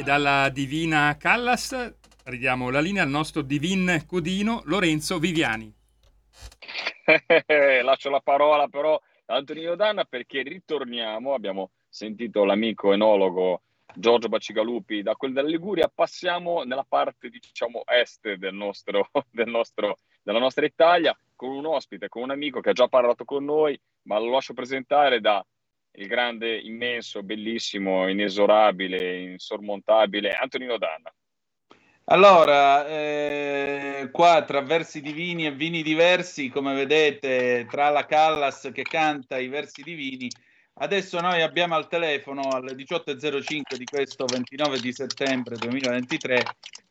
Divina Callas, ridiamo la linea al nostro divin codino Lorenzo Viviani. Lascio la parola però a Antonino Danna perché ritorniamo, abbiamo sentito l'amico enologo Giorgio Bacigalupi da quel della Liguria, passiamo nella parte diciamo est del nostro, del nostro, della nostra Italia con un ospite, con un amico che ha già parlato con noi, ma lo lascio presentare da il grande, immenso, bellissimo, inesorabile, insormontabile Antonino Danna. Allora, eh, qua tra versi divini e vini diversi, come vedete, tra la Callas che canta i versi divini, adesso noi abbiamo al telefono alle 18.05 di questo 29 di settembre 2023,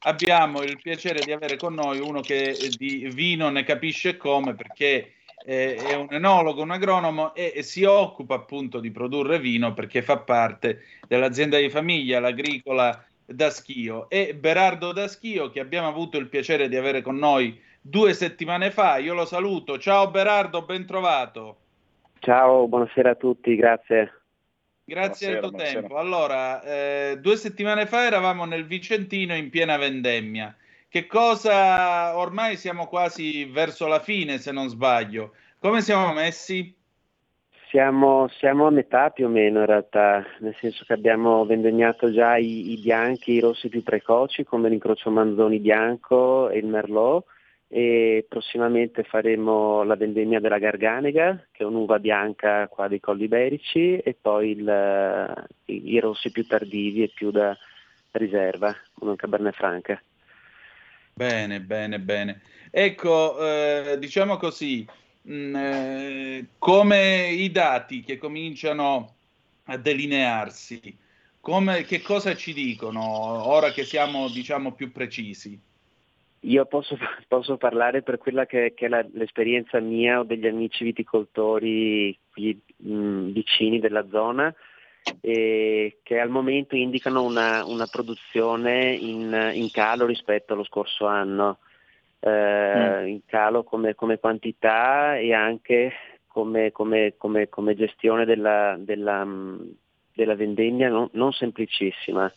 abbiamo il piacere di avere con noi uno che di vino ne capisce come, perché eh, è un enologo, un agronomo e, e, si occupa appunto di produrre vino perché fa parte dell'azienda di famiglia, l'agricola da Schio. E Berardo da Schio, che abbiamo avuto il piacere di avere con noi due settimane fa, io lo saluto. Ciao Berardo, ben trovato. Ciao, buonasera a tutti, grazie. Grazie buonasera, del tuo buonasera. tempo. Allora, eh, due settimane fa eravamo nel Vicentino in piena vendemmia che cosa ormai siamo quasi verso la fine, se non sbaglio. Come siamo messi? Siamo, siamo, a metà più o meno in realtà, nel senso che abbiamo vendegnato già i, i bianchi, i rossi più precoci come l'incrocio Manzoni bianco e il Merlot e prossimamente faremo la vendemmia della Garganega che è un'uva bianca qua dei Colli Iberici e poi il, i, i, rossi più tardivi e più da riserva come un Cabernet Franca. Bene, bene, bene. Ecco, eh, diciamo così, mh, mm, eh, come i dati che cominciano a delinearsi, come, che cosa ci dicono ora che siamo diciamo più precisi? Io posso, posso parlare per quella che, che è la, l'esperienza mia o degli amici viticoltori qui mh, mm, vicini della zona e che al momento indicano una, una produzione in, in, calo rispetto allo scorso anno, eh, mm. in calo come, come, quantità e anche come, come, come gestione della, della, della vendemmia non, non semplicissima.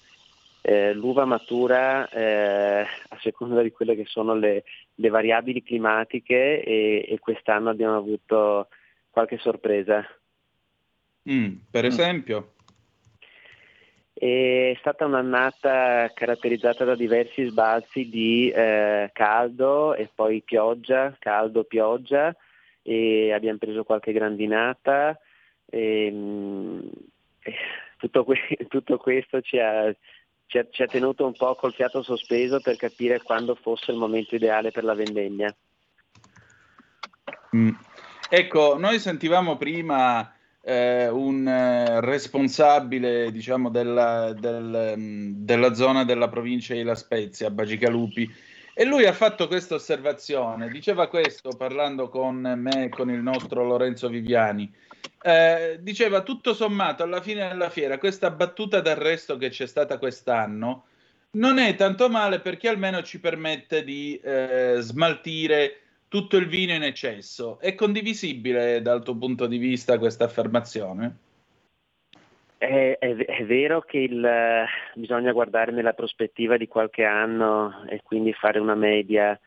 Eh, l'uva matura eh, a seconda di quelle che sono le, le variabili climatiche e, e, quest'anno abbiamo avuto qualche sorpresa. Mm, per mm. esempio? È stata un'annata caratterizzata da diversi sbalzi di eh, caldo e poi pioggia, caldo, pioggia e abbiamo preso qualche grandinata. E, mh, tutto, que- tutto questo ci ha, ci ha, ci ha tenuto un po' col fiato sospeso per capire quando fosse il momento ideale per la vendemmia. Mm. Ecco, noi sentivamo prima eh, un eh, responsabile diciamo, della, del, mm, della, zona della provincia di La Spezia, Bagicalupi, e lui ha fatto questa osservazione, diceva questo parlando con me e con il nostro Lorenzo Viviani. Eh, diceva tutto sommato alla fine della fiera questa battuta d'arresto che c'è stata quest'anno non è tanto male perché almeno ci permette di eh, smaltire tutto il vino in eccesso. È condivisibile dal tuo punto di vista questa affermazione? È, è, è vero che il, bisogna guardare nella prospettiva di qualche anno e quindi fare una media,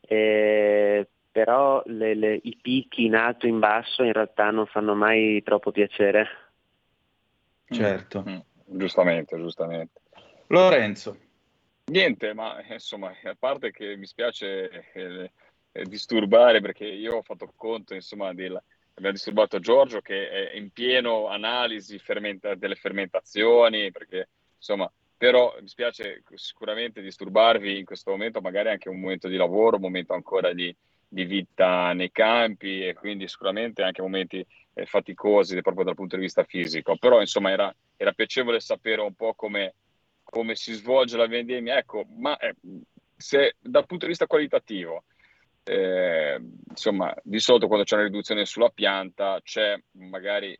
eh, però le, le, i picchi in alto e in basso in realtà non fanno mai troppo piacere. Certo. Mm, giustamente, giustamente. Lorenzo. Niente, ma insomma, a parte che mi spiace eh, eh, disturbare perché io ho fatto conto, insomma, del, abbiamo disturbato Giorgio che è in pieno analisi fermenta, delle fermentazioni, perché insomma, però mi spiace sicuramente disturbarvi in questo momento, magari anche un momento di lavoro, un momento ancora di, di vita nei campi e quindi sicuramente anche momenti eh, faticosi proprio dal punto di vista fisico, però insomma era, era piacevole sapere un po' come, come si svolge la vendemmia, ecco, ma eh, se dal punto di vista qualitativo eh, insomma, di solito quando c'è una riduzione sulla pianta c'è magari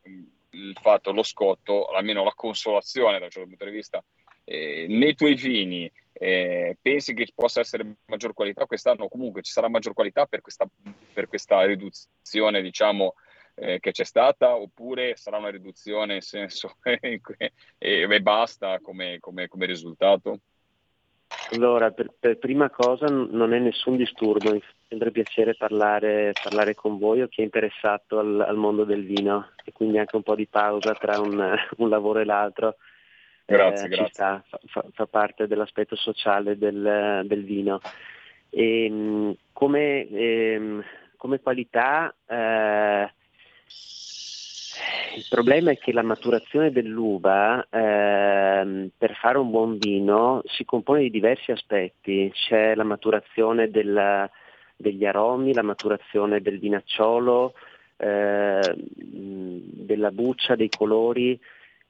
il fatto, lo scotto, almeno la consolazione da un certo punto di vista. Eh, nei tuoi vini eh, pensi che possa essere maggior qualità quest'anno? Comunque ci sarà maggior qualità per questa, per questa riduzione, diciamo, eh, che c'è stata, oppure sarà una riduzione in senso e basta come, come, come risultato? Allora, per, per, prima cosa non è nessun disturbo, mi fa sempre piacere parlare, parlare con voi o chi è interessato al, al, mondo del vino e quindi anche un po' di pausa tra un, un lavoro e l'altro. Grazie, eh, grazie. Sta, fa, fa, parte dell'aspetto sociale del, del vino. E, ehm, come, eh, come, qualità eh, il problema è che la maturazione dell'uva ehm, per fare un buon vino si compone di diversi aspetti. C'è la maturazione della, degli aromi, la maturazione del vinacciolo, eh, della buccia, dei colori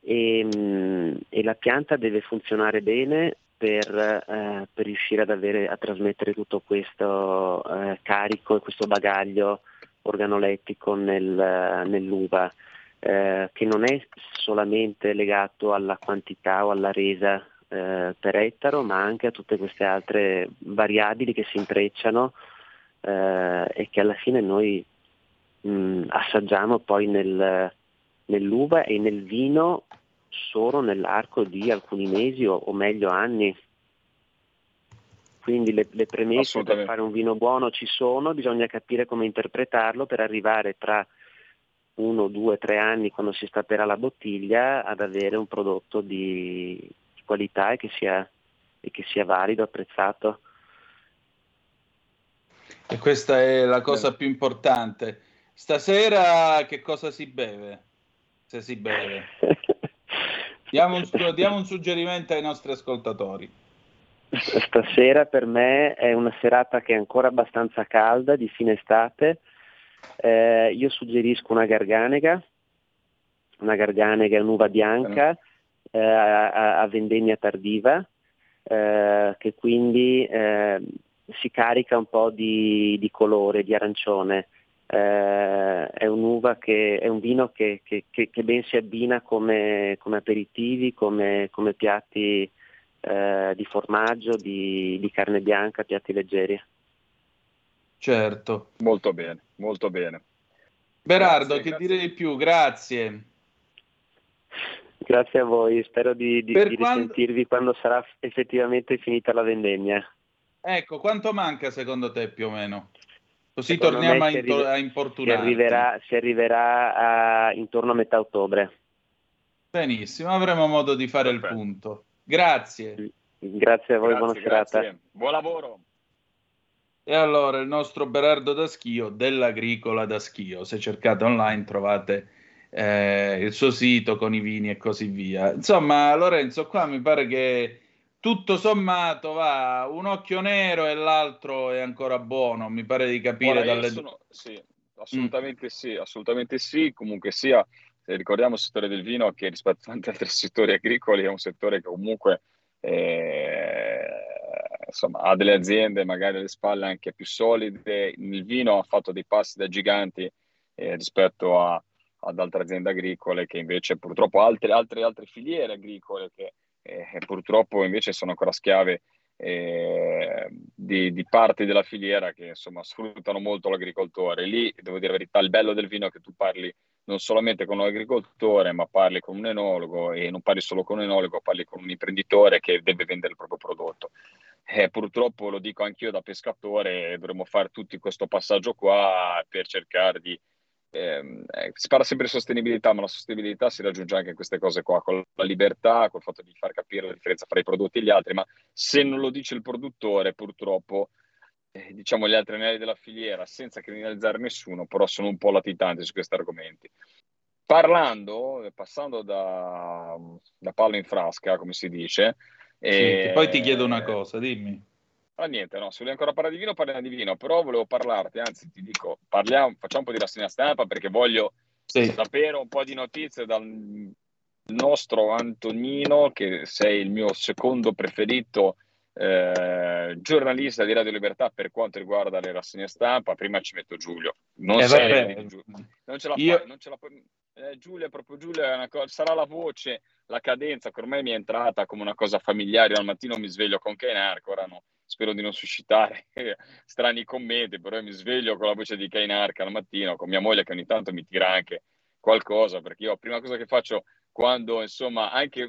e, e, la pianta deve funzionare bene per, eh, per riuscire ad avere, a trasmettere tutto questo eh, carico e questo bagaglio organolettico nel, nell'uva eh, che non è solamente legato alla quantità o alla resa eh, per ettaro, ma anche a tutte queste altre variabili che si intrecciano eh, e che alla fine noi mh, assaggiamo poi nel, nell'uva e nel vino solo nell'arco di alcuni mesi o, o meglio anni. Quindi le, le premesse per fare un vino buono ci sono, bisogna capire come interpretarlo per arrivare tra uno, due, tre anni quando si stapperà la bottiglia ad avere un prodotto di qualità e che sia, e che sia valido, apprezzato. E questa è la cosa più importante. Stasera che cosa si beve? Se si beve. Diamo un, diamo un suggerimento ai nostri ascoltatori. Stasera per me è una serata che è ancora abbastanza calda, di fine estate. Eh, io suggerisco una garganega, una garganega è un'uva bianca eh, a, a, vendemmia tardiva, eh, che quindi eh, si carica un po' di, di colore, di arancione. Eh, è un'uva che è un vino che, che, che, che ben si abbina come, come aperitivi, come, come piatti eh, di formaggio, di, di, carne bianca, piatti leggeri. Certo. Molto bene, molto bene. Berardo, grazie, che grazie. dire di più? Grazie. Grazie a voi, spero di, di, di quando... risentirvi quando sarà effettivamente finita la vendemmia. Ecco, quanto manca secondo te più o meno? Così secondo torniamo a, into- a importunarti. Si arriverà, si arriverà a, intorno a metà ottobre. Benissimo, avremo modo di fare Perfetto. il punto. Grazie. Grazie a voi, grazie, buona grazie. serata. Buon lavoro. E allora il nostro Berardo da Schio dell'Agricola da Schio. Se cercate online trovate eh, il suo sito con i vini e così via. Insomma, Lorenzo, qua mi pare che tutto sommato va un occhio nero e l'altro è ancora buono. Mi pare di capire Ora, dalle sono... Sì, assolutamente mm. sì, assolutamente sì. Comunque sia, ricordiamo il settore del vino che rispetto a tanti altri settori agricoli è un settore che comunque eh, insomma, ha delle aziende magari alle spalle anche più solide. Il vino ha fatto dei passi da giganti eh, rispetto a, ad altre aziende agricole che invece purtroppo altre, altre, altre filiere agricole che eh, purtroppo invece sono ancora schiave eh, di, di, parti della filiera che insomma sfruttano molto l'agricoltore. Lì devo dire la verità, il bello del vino è che tu parli non solamente con un agricoltore, ma parli con un enologo e non parli solo con un enologo, parli con un imprenditore che deve vendere il proprio prodotto. Eh, purtroppo lo dico anch'io da pescatore, dovremmo fare tutti questo passaggio qua per cercare di... Ehm, eh, si parla sempre di sostenibilità, ma la sostenibilità si raggiunge anche in queste cose qua, con la libertà, col fatto di far capire la differenza fra i prodotti e gli altri, ma se non lo dice il produttore, purtroppo eh, diciamo gli altri anelli della filiera senza criminalizzare nessuno, però sono un po' latitanti su questi argomenti. Parlando, eh, passando da, da palla in frasca, come si dice. Sì, e... Poi ti chiedo una cosa, dimmi. Ah, niente, no, se vuoi ancora parlare di vino, parliamo di vino, però volevo parlarti, anzi ti dico, parliamo, facciamo un po' di rassegna stampa perché voglio sì. sapere un po' di notizie dal nostro Antonino, che sei il mio secondo preferito eh, giornalista di Radio Libertà per quanto riguarda le rassegne stampa, prima ci metto Giulio. Non, eh, Giulio. non ce la Io... fai, non ce la puoi... Eh, Giulia, proprio Giulia, cosa... sarà la voce, la cadenza che ormai mi è entrata come una cosa familiare. Al mattino mi sveglio con Kainar, ora no, spero di non suscitare strani commenti, però mi sveglio con la voce di Kainar al mattino, con mia moglie che ogni tanto mi tira anche qualcosa, perché io la prima cosa che faccio quando, insomma, anche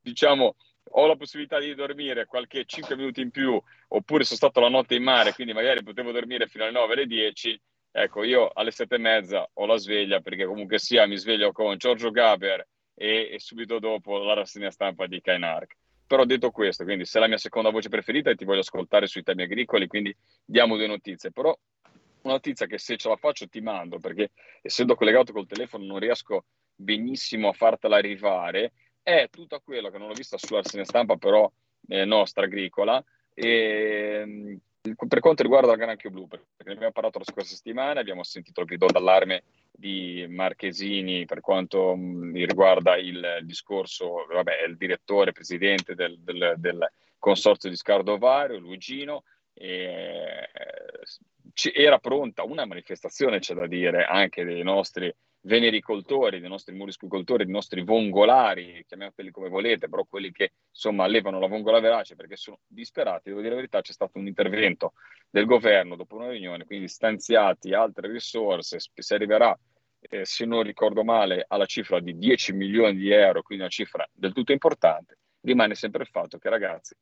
diciamo ho la possibilità di dormire qualche 5 minuti in più, oppure sono stato la notte in mare, quindi magari potevo dormire fino alle 9, alle 10, ecco, io alle 7 e mezza ho la sveglia, perché comunque sia mi sveglio con Giorgio Gaber e, e subito dopo la rassegna stampa di Kainark. Però detto questo, quindi se la mia seconda voce preferita e ti voglio ascoltare sui temi agricoli, quindi diamo due notizie. Però una notizia che se ce la faccio ti mando, perché essendo collegato col telefono non riesco benissimo a fartela arrivare, è tutto quello che non l'ho vista sulla rassegna stampa, però eh, nostra agricola. E, mm, per quanto riguarda il granchio blu, perché ne abbiamo parlato la scorsa settimana, abbiamo sentito il grido d'allarme di Marchesini per quanto mm, riguarda il, discorso, vabbè, il direttore, presidente del, del, del consorzio di Scardo Vario, Luigino, eh, era pronta una manifestazione, c'è da dire, anche dei nostri venericoltori, dei nostri murisquicoltori, dei nostri vongolari, chiamateli come volete, però quelli che insomma allevano la vongola verace perché sono disperati. Devo dire la verità, c'è stato un intervento del governo dopo una riunione, quindi stanziati altre risorse, si arriverà, eh, se non ricordo male, alla cifra di 10 milioni di euro, quindi una cifra del tutto importante. Rimane sempre il fatto che ragazzi,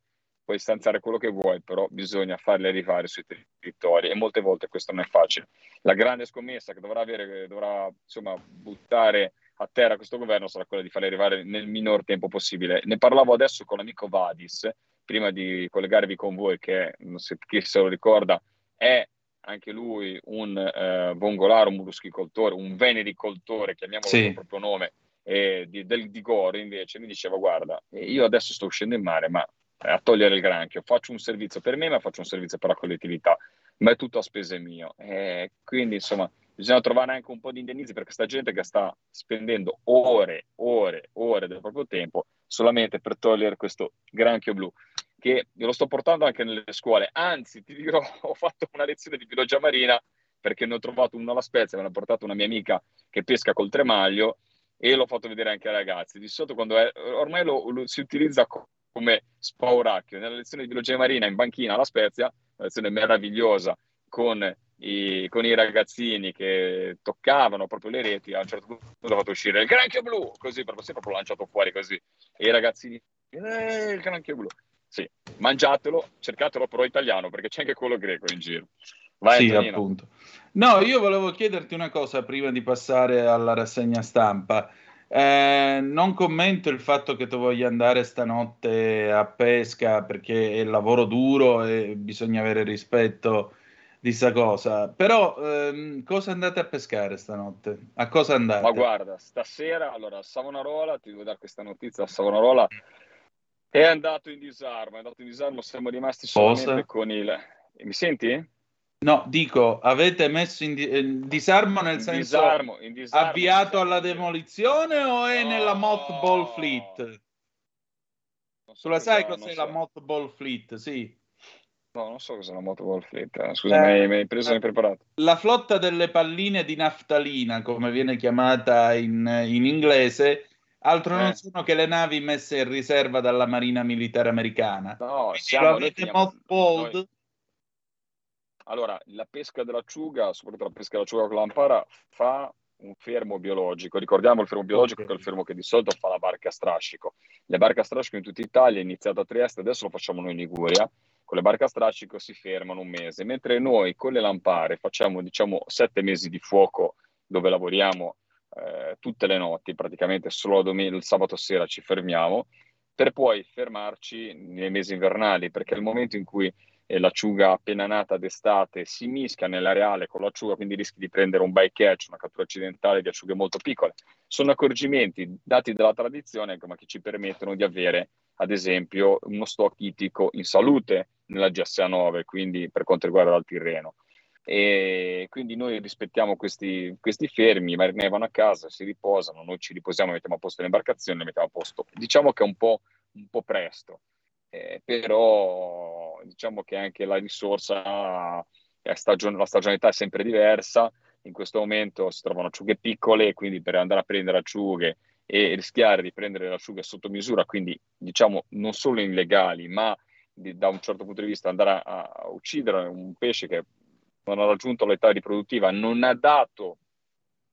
puoi stanziare quello che vuoi, però bisogna farli arrivare sui territori e molte volte questo non è facile. La grande scommessa che dovrà, avere, dovrà insomma, buttare a terra questo governo sarà quella di farli arrivare nel minor tempo possibile. Ne parlavo adesso con l'amico Vadis, prima di collegarvi con voi, che se chi se lo ricorda è anche lui un eh, vongolaro, un muschicoltore, un venericoltore, chiamiamolo sì. il proprio nome, eh, di, del, di Gore invece mi diceva guarda, io adesso sto uscendo in mare, ma a togliere il granchio. Faccio un servizio per me, ma faccio un servizio per la collettività, ma è tutto a spese mio. E quindi, insomma, bisogna trovare anche un po' di indennizi per questa gente che sta spendendo ore, ore, ore del proprio tempo solamente per togliere questo granchio blu che lo sto portando anche nelle scuole. Anzi, ti dirò, ho fatto una lezione di biologia marina perché ne ho trovato uno alla Spezia, me l'ha portato una mia amica che pesca col tremaglio e l'ho fatto vedere anche ai ragazzi. Di solito quando è, ormai lo, lo si utilizza come spauracchio. Nella lezione di biologia marina in banchina alla Spezia, una lezione meravigliosa con i, con i ragazzini che toccavano proprio le reti, a un certo punto ho fatto uscire il granchio blu, così proprio, è proprio lanciato fuori così. E i ragazzini, eh, il granchio blu. Sì, mangiatelo, cercatelo però italiano, perché c'è anche quello greco in giro. Vai, sì, Antonino. appunto. No, io volevo chiederti una cosa prima di passare alla rassegna stampa. Eh, non commento il fatto che tu voglia andare stanotte a pesca perché è lavoro duro e bisogna avere rispetto di sta cosa. Però ehm, cosa andate a pescare stanotte? A cosa andate? Ma guarda, stasera, allora, a Savonarola, ti devo dare questa notizia, a Savonarola è andato in disarmo, è andato in disarmo, siamo rimasti solamente cosa? con il... Mi senti? No, dico, avete messo in, di- in disarmo nel in senso disarmo, in disarmo, avviato alla demolizione o è no, nella mothball fleet? Tu la sai cos'è so. la mothball fleet? Sì. No, non so cos'è la mothball fleet. Eh, scusa, eh, mi hai preso eh, impreparato. La flotta delle palline di naftalina, come viene chiamata in, in inglese, altro eh. non sono che le navi messe in riserva dalla Marina Militare Americana. No, Quindi siamo, lo avete mothballed? Allora, la pesca dell'acciuga, soprattutto la pesca dell'acciuga con l'ampara, fa un fermo biologico. Ricordiamo il fermo biologico okay. che è il fermo che di solito fa la barca a strascico. Le barche a strascico in tutta Italia è iniziato a Trieste, adesso lo facciamo noi in Liguria. Con le barche a strascico si fermano un mese, mentre noi con le lampare facciamo diciamo sette mesi di fuoco dove lavoriamo eh, tutte le notti, praticamente solo domen- il sabato sera ci fermiamo, per poi fermarci nei mesi invernali, perché è il momento in cui e l'acciuga appena nata d'estate si mischia nella reale con l'acciuga, quindi rischi di prendere un bycatch, una cattura accidentale di acciughe molto piccole. Sono accorgimenti dati dalla tradizione, ma che ci permettono di avere, ad esempio, uno stock ittico in salute nella GSA 9, quindi per quanto riguarda il Tirreno. E quindi noi rispettiamo questi, questi fermi, i marinai vanno a casa, si riposano, noi ci riposiamo, mettiamo a posto le imbarcazioni, le mettiamo a posto. Diciamo che è un po', un po presto eh, però diciamo che anche la risorsa, stagion- la stagionalità è sempre diversa, in questo momento si trovano acciughe piccole, quindi per andare a prendere acciughe e rischiare di prendere le acciughe sotto misura, quindi diciamo non solo illegali, ma di, da un certo punto di vista andare a, a uccidere un pesce che non ha raggiunto l'età riproduttiva, non ha dato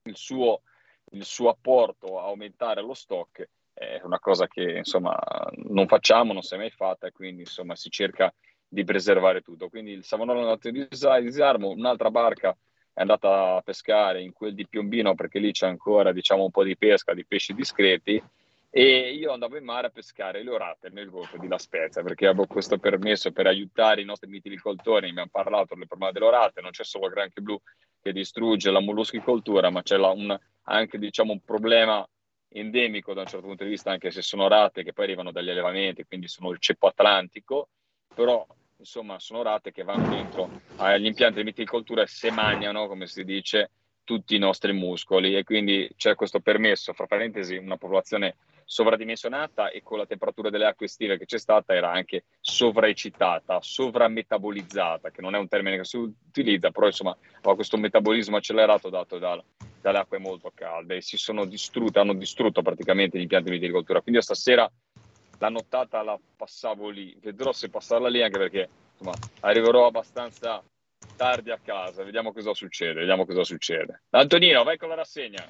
il suo, il suo apporto a aumentare lo stock, è una cosa che insomma non facciamo, non si è mai fatta quindi insomma si cerca di preservare tutto. Quindi il Savonarola è andato in disarmo, un'altra barca è andata a pescare in quel di Piombino perché lì c'è ancora diciamo un po' di pesca di pesci discreti e io andavo in mare a pescare le orate nel golfo di La Spezia perché avevo questo permesso per aiutare i nostri mitilicoltori, mi hanno parlato del problema delle orate, non c'è solo il granchio blu che distrugge la molluschicoltura ma c'è la, un, anche diciamo un problema endemico da un certo punto di vista, anche se sono rate che poi arrivano dagli allevamenti, quindi sono il ceppo atlantico, però insomma sono rate che vanno dentro agli impianti di viticoltura e se mangiano, come si dice, tutti i nostri muscoli. E quindi c'è questo permesso, fra parentesi, una popolazione sovradimensionata e con la temperatura delle acque estive che c'è stata era anche sovraeccitata, sovrametabolizzata, che non è un termine che si utilizza, però insomma aveva questo metabolismo accelerato dato dal, dalle acque molto calde e si sono distrutte, hanno distrutto praticamente gli impianti di agricoltura. Quindi stasera la nottata la passavo lì, vedrò se passarla lì anche perché insomma, arriverò abbastanza tardi a casa, vediamo cosa succede, vediamo cosa succede. Antonino, vai con la rassegna.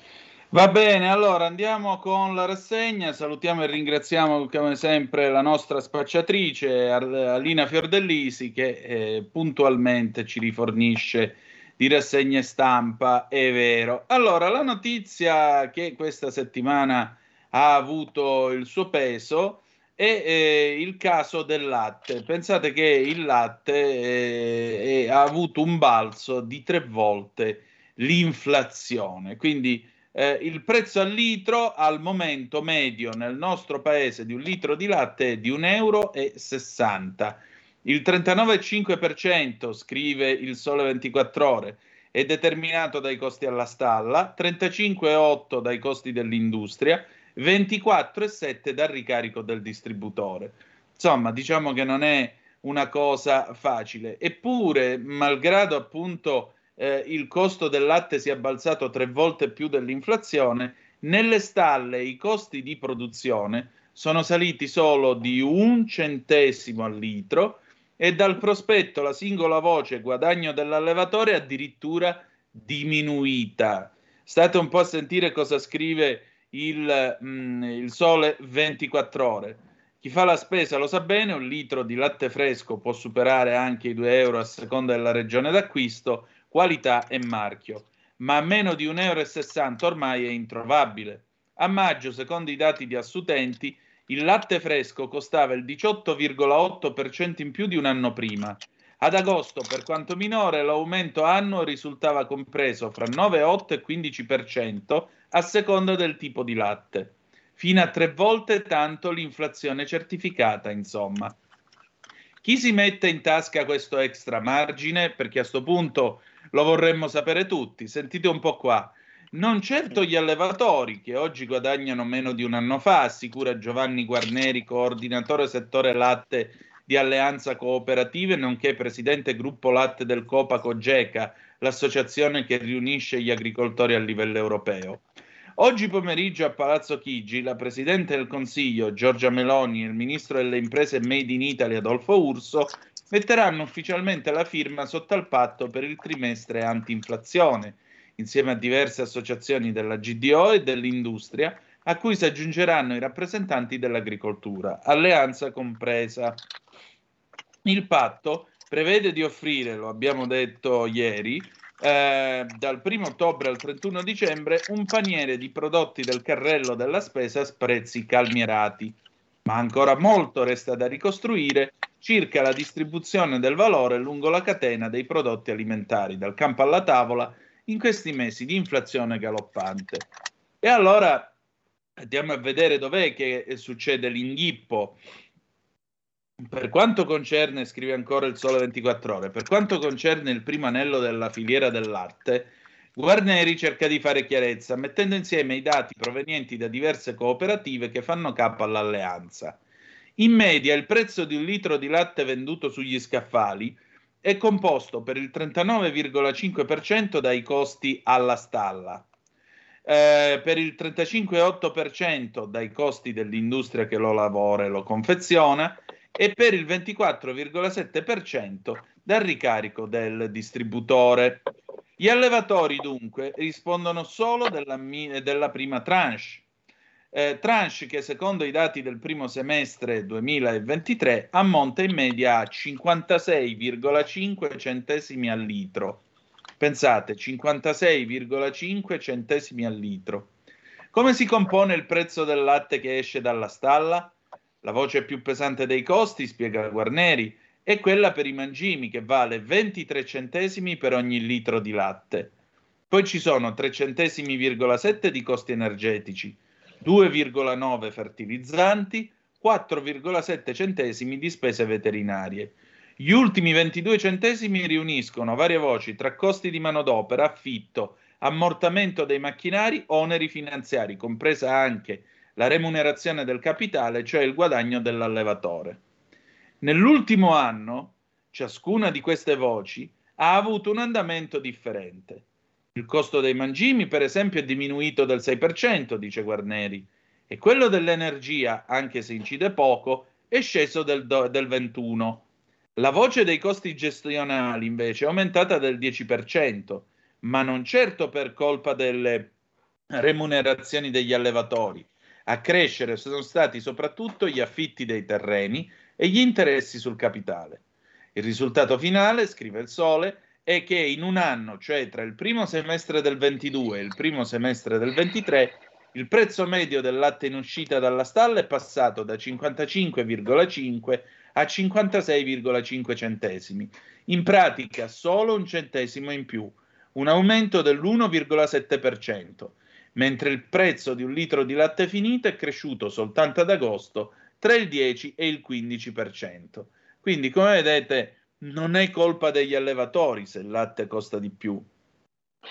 Va bene, allora andiamo con la rassegna. Salutiamo e ringraziamo come sempre la nostra spacciatrice Alina Fiordellisi che eh, puntualmente ci rifornisce di rassegne stampa, è vero. Allora, la notizia che questa settimana ha avuto il suo peso è eh, il caso del latte. Pensate che il latte eh, ha avuto un balzo di tre volte l'inflazione, quindi eh, il prezzo al litro al momento medio nel nostro paese di un litro di latte è di 1,60 euro. Il 39,5% scrive il Sole 24 ore è determinato dai costi alla stalla, 35,8 dai costi dell'industria, 24,7 dal ricarico del distributore. Insomma, diciamo che non è una cosa facile. Eppure, malgrado appunto eh, il costo del latte sia balzato tre volte più dell'inflazione, nelle stalle i costi di produzione sono saliti solo di un centesimo al litro e dal prospetto la singola voce guadagno dell'allevatore addirittura diminuita. State un po' a sentire cosa scrive il, mh, mm, il Sole 24 ore. Chi fa la spesa lo sa bene, un litro di latte fresco può superare anche i 2 euro a seconda della regione d'acquisto, qualità e marchio, ma a meno di 1,60 euro ormai è introvabile. A maggio, secondo i dati di Assutenti, il latte fresco costava il 18,8% in più di un anno prima. Ad agosto, per quanto minore, l'aumento annuo risultava compreso fra 9,8 e 15% a seconda del tipo di latte. Fino a tre volte tanto l'inflazione certificata, insomma. Chi si mette in tasca questo extra margine? Perché a questo punto lo vorremmo sapere tutti. Sentite un po' qua. Non certo gli allevatori, che oggi guadagnano meno di un anno fa, assicura Giovanni Guarneri, coordinatore settore latte di Alleanza Cooperative, nonché presidente gruppo latte del Copaco GECA, l'associazione che riunisce gli agricoltori a livello europeo. Oggi pomeriggio a Palazzo Chigi la Presidente del Consiglio Giorgia Meloni e il Ministro delle Imprese Made in Italy Adolfo Urso metteranno ufficialmente la firma sotto al patto per il trimestre anti-inflazione, insieme a diverse associazioni della GDO e dell'industria, a cui si aggiungeranno i rappresentanti dell'agricoltura, alleanza compresa. Il patto prevede di offrire, lo abbiamo detto ieri, eh, dal 1 ottobre al 31 dicembre un paniere di prodotti del carrello della spesa a prezzi calmierati. Ma ancora molto resta da ricostruire circa la distribuzione del valore lungo la catena dei prodotti alimentari, dal campo alla tavola, in questi mesi di inflazione galoppante. E allora andiamo a vedere dov'è che succede l'inghippo. Per quanto concerne, scrive ancora il Sole 24 Ore, per quanto concerne il primo anello della filiera del latte, Guarneri cerca di fare chiarezza, mettendo insieme i dati provenienti da diverse cooperative che fanno capo all'alleanza. In media il prezzo di un litro di latte venduto sugli scaffali è composto per il 39,5% dai costi alla stalla, eh, per il 35,8% dai costi dell'industria che lo lavora e lo confeziona e per il 24,7% dal ricarico del distributore. Gli allevatori dunque rispondono solo della, della prima tranche eh, tranche che secondo i dati del primo semestre 2023 ammonta in media a 56,5 centesimi al litro. Pensate, 56,5 centesimi al litro. Come si compone il prezzo del latte che esce dalla stalla? La voce più pesante dei costi, spiega Guarneri, è quella per i mangimi che vale 23 centesimi per ogni litro di latte. Poi ci sono 3 centesimi,7 di costi energetici, 2,9 fertilizzanti, 4,7 centesimi di spese veterinarie. Gli ultimi 22 centesimi riuniscono varie voci tra costi di manodopera, affitto, ammortamento dei macchinari, oneri finanziari, compresa anche la remunerazione del capitale, cioè il guadagno dell'allevatore. Nell'ultimo anno, ciascuna di queste voci ha avuto un andamento differente. Il costo dei mangimi, per esempio, è diminuito del 6%, dice Guarneri, e quello dell'energia, anche se incide poco, è sceso del, do- del 21%. La voce dei costi gestionali, invece, è aumentata del 10%, ma non certo per colpa delle remunerazioni degli allevatori. A crescere sono stati soprattutto gli affitti dei terreni e gli interessi sul capitale. Il risultato finale, scrive il Sole, è che in un anno, cioè tra il primo semestre del 22 e il primo semestre del 23, il prezzo medio del latte in uscita dalla stalla è passato da 55,5 a 56,5 centesimi, in pratica solo un centesimo in più, un aumento dell'1,7%, mentre il prezzo di un litro di latte finito è cresciuto soltanto ad agosto tra il 10 e il 15%. Quindi, come vedete, non è colpa degli allevatori se il latte costa di più.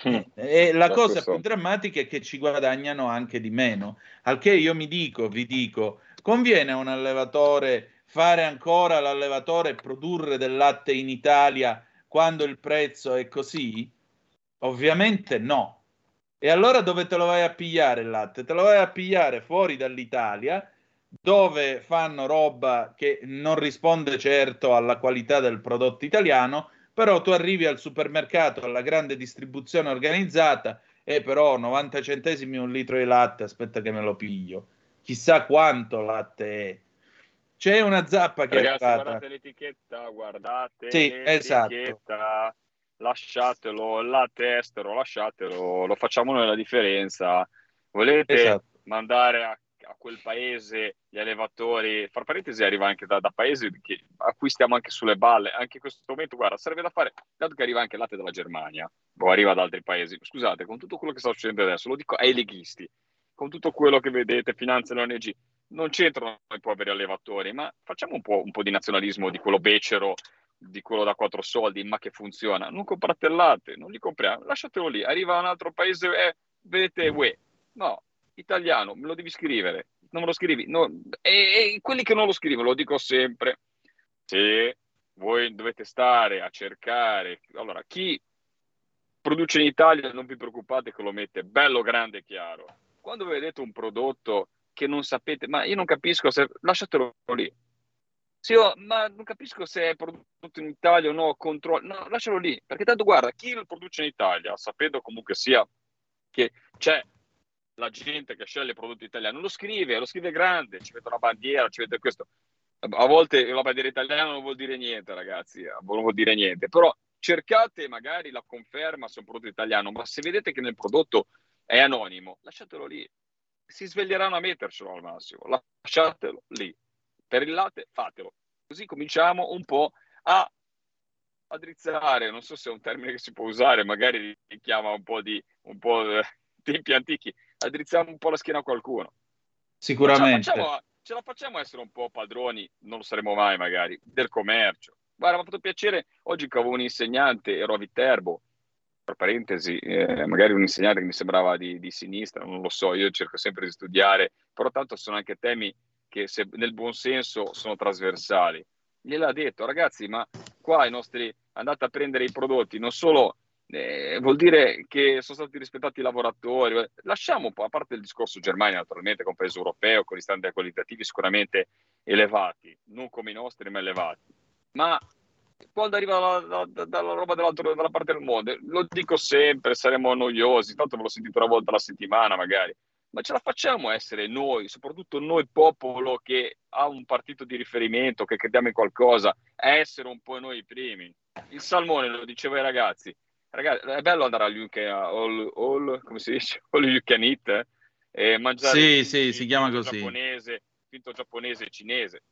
Mm. E la cosa questo. più drammatica è che ci guadagnano anche di meno. Al che io mi dico, vi dico, conviene a un allevatore fare ancora l'allevatore e produrre del latte in Italia quando il prezzo è così? Ovviamente no. E allora dove te lo vai a pigliare il latte? Te lo vai a pigliare fuori dall'Italia, dove fanno roba che non risponde certo alla qualità del prodotto italiano, però tu arrivi al supermercato, alla grande distribuzione organizzata e però 90 centesimi un litro di latte, aspetta che me lo piglio. Chissà quanto latte è. C'è una zappa che Ragazzi, è arrivata. guardate l'etichetta, guardate sì, esatto. l'etichetta, lasciatelo, il latte estero, lasciatelo, lo facciamo noi la differenza. Volete esatto. mandare a a quel paese gli allevatori, far parentesi arriva anche da, da paesi che acquistiamo anche sulle balle, anche in questo momento, guarda, sarebbe da fare, dato che arriva anche il latte dalla Germania o arriva da altri paesi, scusate, con tutto quello che sta succedendo adesso, lo dico ai leghisti, con tutto quello che vedete, finanze e l'ONG, non c'entrano i poveri allevatori, ma facciamo un po', un po' di nazionalismo di quello becero, di quello da quattro soldi, ma che funziona. Non comprate il latte, non li compriamo, lasciatelo lì. Arriva un altro paese, eh, vedete, uè. No, italiano, me lo devi scrivere, non me lo scrivi. No. E, e, quelli che non lo scrivono, lo dico sempre, se voi dovete stare a cercare, allora chi produce in Italia non vi preoccupate che lo mette bello grande e chiaro. Quando vedete un prodotto che non sapete, ma io non capisco se lasciatelo lì. Sì, oh, ma non capisco se è prodotto in Italia o no, controllo. No, lascialo lì, perché tanto guarda, chi lo produce in Italia, sapendo comunque sia che c'è la gente che sceglie il prodotto italiano lo scrive, lo scrive grande, ci mette una bandiera, ci mette questo. A volte la bandiera italiana non vuol dire niente, ragazzi, eh, non vuol dire niente, però cercate magari la conferma su un prodotto italiano, ma se vedete che nel prodotto è anonimo, lasciatelo lì. Si sveglieranno a mettercelo al massimo, lasciatelo lì. Per il latte fatelo. Così cominciamo un po' a a drizzare, non so se è un termine che si può usare, magari richiama un po' di un po' tempi antichi, addrizziamo un po' la schiena a qualcuno. Sicuramente. Ce la, facciamo, ce la facciamo essere un po' padroni, non lo saremo mai magari, del commercio. Guarda, mi ha fatto piacere, oggi che avevo un insegnante, ero a Viterbo, tra parentesi, eh, magari un insegnante che mi sembrava di, di, sinistra, non lo so, io cerco sempre di studiare, però tanto sono anche temi che se, nel buon senso sono trasversali. Gliel'ha detto, ragazzi, ma qua i nostri andate a prendere i prodotti, non solo eh, vuol dire che sono stati rispettati i lavoratori. Lasciamo un po', a parte il discorso Germania, naturalmente, un paese europeo, con gli standard qualitativi sicuramente elevati, non come i nostri, ma elevati. Ma quando arriva dalla, dalla roba dalla parte del mondo, lo dico sempre, saremo noiosi, tanto ve l'ho sentito una volta alla settimana magari, ma ce la facciamo essere noi, soprattutto noi popolo che ha un partito di riferimento, che crediamo in qualcosa, a essere un po' noi i primi. Il salmone, lo dicevo ai ragazzi, Ragazzi, è bello andare all, UK, all, all, come si dice? All you can eat eh? e mangiare sì, sì, si chiama così. Giapponese, finto giapponese e cinese.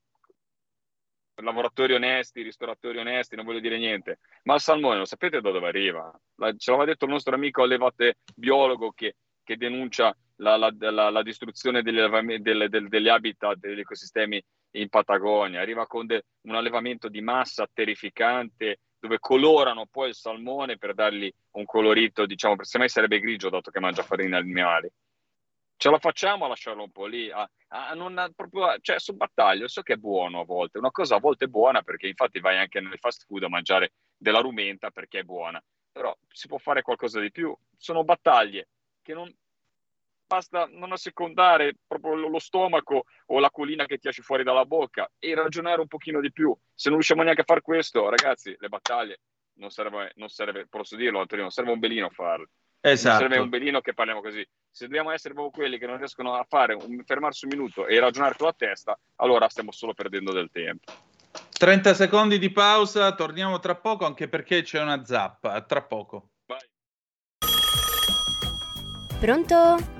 Lavoratori onesti, ristoratori onesti, non voglio dire niente. Ma il salmone, lo sapete da dove arriva? La, ce l'aveva detto il nostro amico allevate biologo che, che denuncia la, la, la, la distruzione degli, delle, delle, degli habitat, degli ecosistemi in Patagonia. Arriva con de, un allevamento di massa terrificante dove colorano poi il salmone per dargli un colorito, diciamo, per se mai sarebbe grigio dato che mangia farina animali. Ce la facciamo a lasciarlo un po' lì, a, a non proprio, cioè su battaglia, so che è buono a volte, una cosa a volte è buona perché infatti vai anche nelle fast food a mangiare della rumenta perché è buona, però si può fare qualcosa di più, sono battaglie che non, basta non assecondare proprio lo stomaco o la colina che ti esce fuori dalla bocca e ragionare un pochino di più. Se non riusciamo neanche a fare questo, ragazzi, le battaglie non serve, non serve posso dirlo Antonio, non serve un belino farle. Esatto. Serve un belino che parliamo così. Se dobbiamo essere proprio quelli che non riescono a fare un, fermarsi un minuto e ragionare con la testa, allora stiamo solo perdendo del tempo. 30 secondi di pausa, torniamo tra poco anche perché c'è una zappa. Tra poco. Vai. Pronto?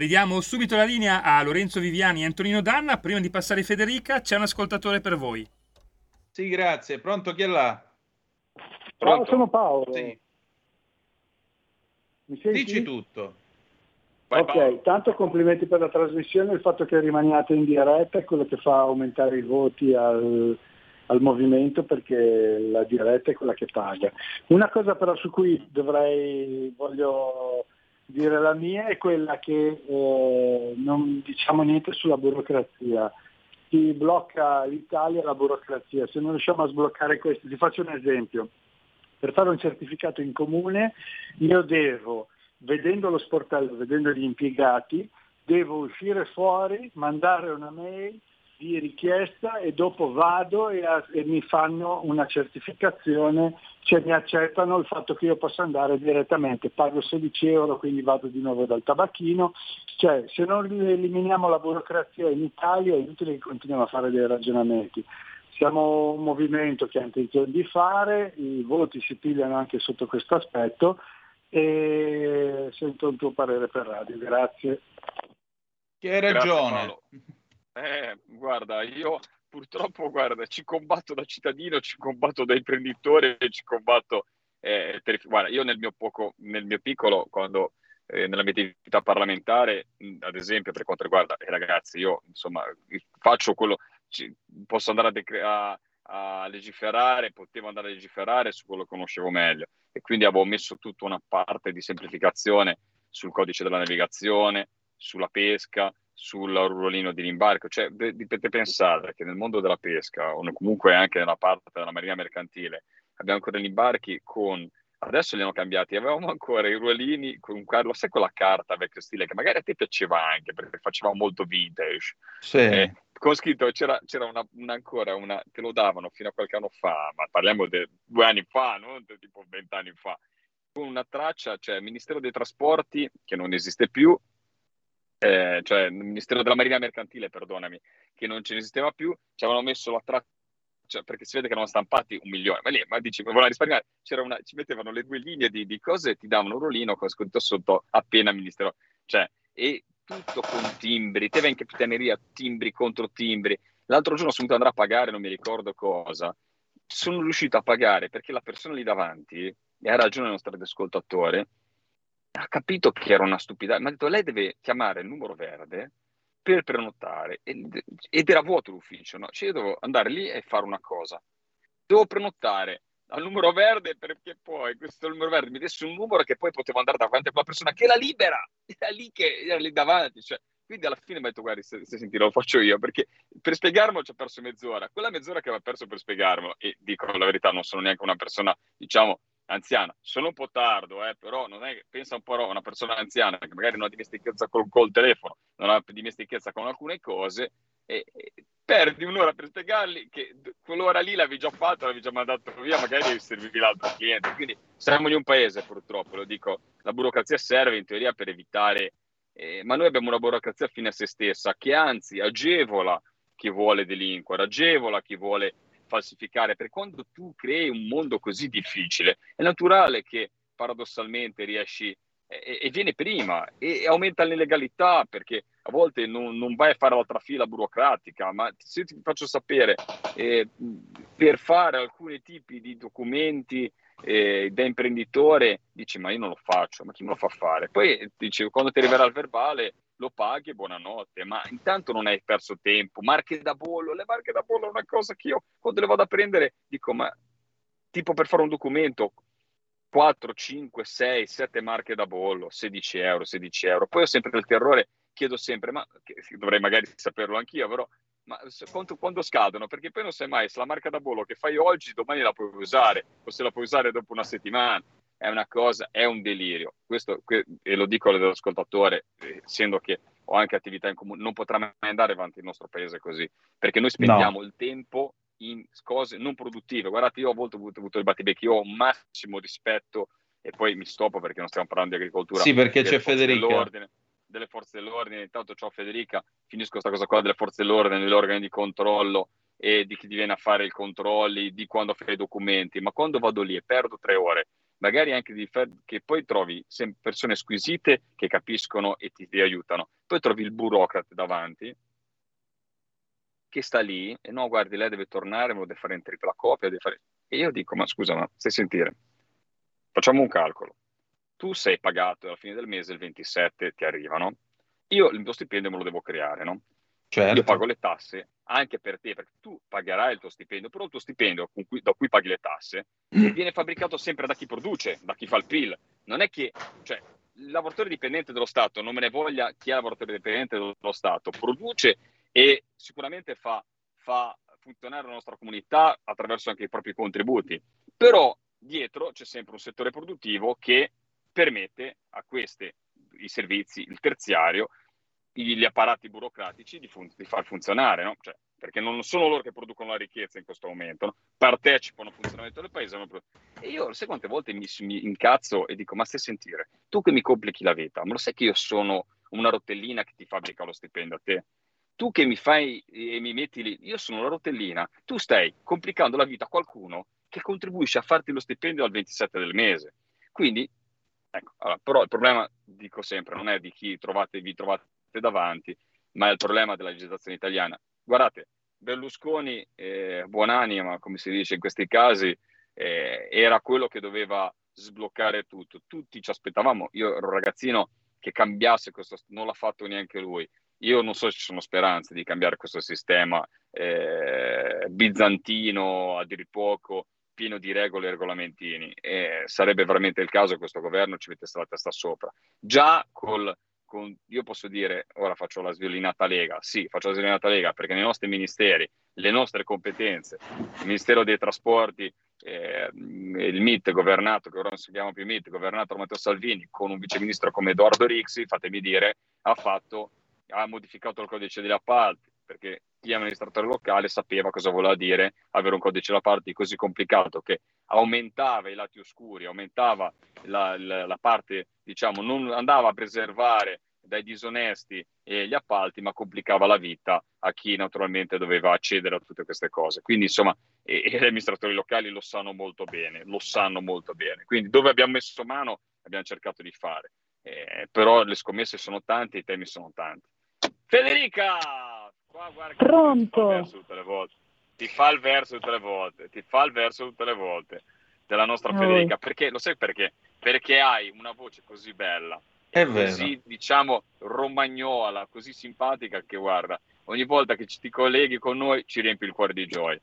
Ridiamo subito la linea a Lorenzo Viviani e Antonino Danna. Prima di passare Federica, c'è un ascoltatore per voi. Sì, grazie. Pronto chi è là? Ciao, Pronto? sono Paolo. Sì. Mi senti? Dici tutto. Vai, ok, Paolo. tanto complimenti per la trasmissione, il fatto che rimaniate in diretta è quello che fa aumentare i voti al, al movimento perché la diretta è quella che paga. Una cosa però su cui dovrei, voglio dire la mia è quella che eh, non diciamo niente sulla burocrazia. Si blocca l'Italia la burocrazia, se non riusciamo a sbloccare questo, ti faccio un esempio. Per fare un certificato in comune io devo vedendo lo sportello, vedendo gli impiegati, devo uscire fuori, mandare una mail di richiesta e dopo vado e, a- e mi fanno una certificazione, cioè mi accettano il fatto che io possa andare direttamente, pago 16 euro, quindi vado di nuovo dal tabacchino, cioè se non eliminiamo la burocrazia in Italia è inutile che continuiamo a fare dei ragionamenti. Siamo un movimento che ha intenzione di fare, i voti si pigliano anche sotto questo aspetto e sento il tuo parere per radio, grazie. Che hai Grazie, ragione. Paolo. Eh, guarda, io purtroppo, guarda, ci combatto da cittadino, ci combatto da imprenditore, ci combatto... eh, per- guarda, io nel mio, poco, nel mio piccolo, quando eh, nella mia attività parlamentare, ad esempio, per quanto riguarda i ragazzi, io insomma faccio quello, ci- posso andare a, decre- a- a legiferare, potevo andare a legiferare su quello che conoscevo meglio. E quindi avevo messo tutta una parte di semplificazione sul codice della navigazione, sulla pesca, sul ruolino di rimbarco. Cioè, dovete pensare che nel mondo della pesca, o comunque anche nella parte della marina mercantile, abbiamo ancora gli imbarchi con... Adesso li hanno cambiati, avevamo ancora i ruolini con quadro, sai quella carta vecchio stile che magari a te piaceva anche perché faceva molto vintage. Sì. Eh, con scritto c'era, c'era una, una ancora una te lo davano fino a qualche anno fa, ma parliamo di due anni fa, non di tipo vent'anni fa, con una traccia, cioè Ministero dei Trasporti, che non esiste più, eh, cioè il Ministero della Marina Mercantile, perdonami, che non ce ne esisteva più, ci avevano messo la traccia cioè, perché si vede che erano stampati un milione, ma lì, ma dici, volevano risparmiare, una, ci mettevano le due linee di, di cose e ti davano un rollino con scritto sotto appena Ministero, cioè, e tutto con timbri, te vai in capitaneria, timbri contro timbri. L'altro giorno sono andare a pagare, non mi ricordo cosa, sono riuscito a pagare perché la persona lì davanti, e ha ragione il nostro ascoltatore, ha capito che era una stupidità, mi ha detto lei deve chiamare il numero verde per prenotare ed, era vuoto l'ufficio, no? Cioè io devo andare lì e fare una cosa, devo prenotare al numero verde perché poi questo numero verde mi desse un numero che poi potevo andare davanti a quella persona che era libera, era lì che era lì davanti, cioè, quindi alla fine mi ha detto guarda se, se senti lo faccio io perché per spiegarmelo ci ho perso mezz'ora, quella mezz'ora che aveva perso per spiegarmelo e dico la verità non sono neanche una persona diciamo anziana, sono un po' tardo eh, però non è, pensa un po' a una persona anziana che magari non ha dimestichezza col, col telefono, non ha dimestichezza con alcune cose e, e perdi un'ora per spiegargli che quell'ora lì l'avevi già fatto, l'avevi già mandato via, magari servivi l'altro cliente. Quindi siamo in un paese, purtroppo, lo dico, la burocrazia serve in teoria per evitare, eh, ma noi abbiamo una burocrazia fine a se stessa che anzi agevola chi vuole delinquere, agevola chi vuole falsificare, perché quando tu crei un mondo così difficile è naturale che paradossalmente riesci e, e viene prima e, e aumenta l'illegalità perché a volte non, non, vai a fare l'altra fila burocratica, ma se ti faccio sapere, eh, per fare alcuni tipi di documenti eh, da imprenditore dici ma io non lo faccio, ma chi me lo fa fare? Poi dici quando ti arriverà il verbale lo paghi e buonanotte, ma intanto non hai perso tempo. Marche da bollo, le marche da bollo è una cosa che io quando le vado a prendere dico ma tipo per fare un documento 4, 5, 6, 7 marche da bollo, 16 euro, 16 euro. Poi ho sempre il terrore, chiedo sempre, ma dovrei magari saperlo anch'io, però ma quanto, quando scadono? Perché poi non sai mai se la marca da bollo che fai oggi, domani la puoi usare, o se la puoi usare dopo una settimana. È una cosa, è un delirio. Questo, e lo dico all'ascoltatore, essendo che ho anche attività in comune, non potrà mai andare avanti il nostro paese così, perché noi spendiamo no. il tempo in cose non produttive. Guardate, io a volte ho avuto, avuto il battibecchi, io ho un massimo rispetto e poi mi stoppo perché non stiamo parlando di agricoltura. Sì, perché c'è Federica delle forze dell'ordine, intanto ciao Federica, finisco questa cosa qua delle forze dell'ordine, degli organi di controllo e di chi ti viene a fare i controlli, di quando fai i documenti, ma quando vado lì e perdo tre ore, magari anche di che poi trovi persone squisite che capiscono e ti, ti aiutano, poi trovi il burocrate davanti che sta lì e no, guardi, lei deve tornare, deve fare in tripla copia, deve fare... E io dico, ma scusa, ma stai sentire, facciamo un calcolo. Tu sei pagato alla fine del mese il 27 ti arrivano, io il mio stipendio me lo devo creare, no? Certo. Io pago le tasse anche per te, perché tu pagherai il tuo stipendio, però il tuo stipendio cui, da cui paghi le tasse mm. viene fabbricato sempre da chi produce, da chi fa il PIL. Non è che, cioè, il lavoratore dipendente dello Stato, non me ne voglia chi è lavoratore dipendente dello Stato, produce e sicuramente fa, fa funzionare la nostra comunità attraverso anche i propri contributi. Però dietro c'è sempre un settore produttivo che permette a questi i servizi, il terziario, gli apparati burocratici di, fun- di far funzionare, no? cioè, perché non sono loro che producono la ricchezza in questo momento, no? partecipano al funzionamento del paese. E io, sai quante volte mi, mi, incazzo e dico, ma stai a sentire, tu che mi complichi la vita, ma lo sai che io sono una rotellina che ti fabbrica lo stipendio a te? Tu che mi fai e mi metti lì, io sono la rotellina, tu stai complicando la vita a qualcuno che contribuisce a farti lo stipendio al 27 del mese. Quindi Ecco, allora, però il problema, dico sempre, non è di chi trovate, vi trovate davanti, ma è il problema della legislazione italiana. Guardate, Berlusconi, eh, buonanima, come si dice in questi casi, eh, era quello che doveva sbloccare tutto. Tutti ci aspettavamo, io ero un ragazzino che cambiasse questo, non l'ha fatto neanche lui. Io non so se ci sono speranze di cambiare questo sistema eh, bizantino a dir poco, pieno di regole e regolamentini e sarebbe veramente il caso che questo governo ci mettesse la testa sopra. Già col, con, io posso dire, ora faccio la sviolinata Lega, sì, faccio la sviolinata Lega perché nei nostri ministeri, le nostre competenze, il Ministero dei Trasporti, eh, il MIT governato, che ora non si chiama più MIT, governato da Matteo Salvini, con un viceministro come Edoardo Rixi, fatemi dire, ha fatto, ha modificato il codice degli appalti, perché chi è amministratore locale sapeva cosa voleva dire avere un codice da parti così complicato che aumentava i lati oscuri, aumentava la, la, la parte, diciamo, non andava a preservare dai disonesti e gli appalti, ma complicava la vita a chi naturalmente doveva accedere a tutte queste cose. Quindi, insomma, e, e gli amministratori locali lo sanno molto bene, lo sanno molto bene. Quindi, dove abbiamo messo mano, abbiamo cercato di fare. Eh, però le scommesse sono tante, i temi sono tanti. Federica! Qua, guarda, Pronto? Ti fa il verso tutte le volte, ti fa il verso tutte le volte della nostra Federica. Perché, lo sai perché? Perché hai una voce così bella, è così, vero. diciamo, romagnola, così simpatica che guarda, ogni volta che ti colleghi con noi ci riempi il cuore di gioia.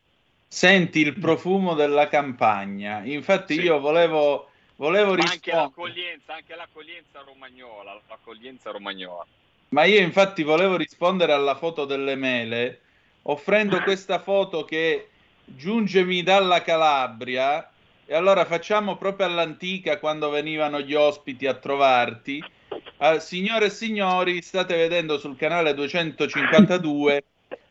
Senti il profumo della campagna. Infatti sì. io volevo, volevo rispondere... Anche l'accoglienza, anche l'accoglienza romagnola, l'accoglienza romagnola. Ma io infatti volevo rispondere alla foto delle mele offrendo questa foto che giungemi dalla Calabria e allora facciamo proprio all'antica quando venivano gli ospiti a trovarti. Uh, signore e signori, state vedendo sul canale 252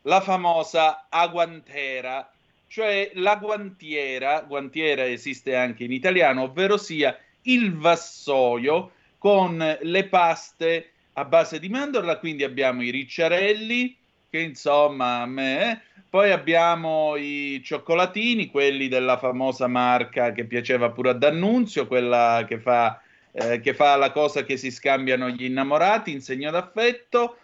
la famosa aguantera, cioè la guantiera, guantiera esiste anche in italiano, ovvero sia il vassoio con le paste a base di mandorla, quindi abbiamo i ricciarelli, che insomma a me... Eh. Poi abbiamo i cioccolatini, quelli della famosa marca che piaceva pure a D'Annunzio, quella che fa, eh, che fa la cosa che si scambiano gli innamorati in segno d'affetto.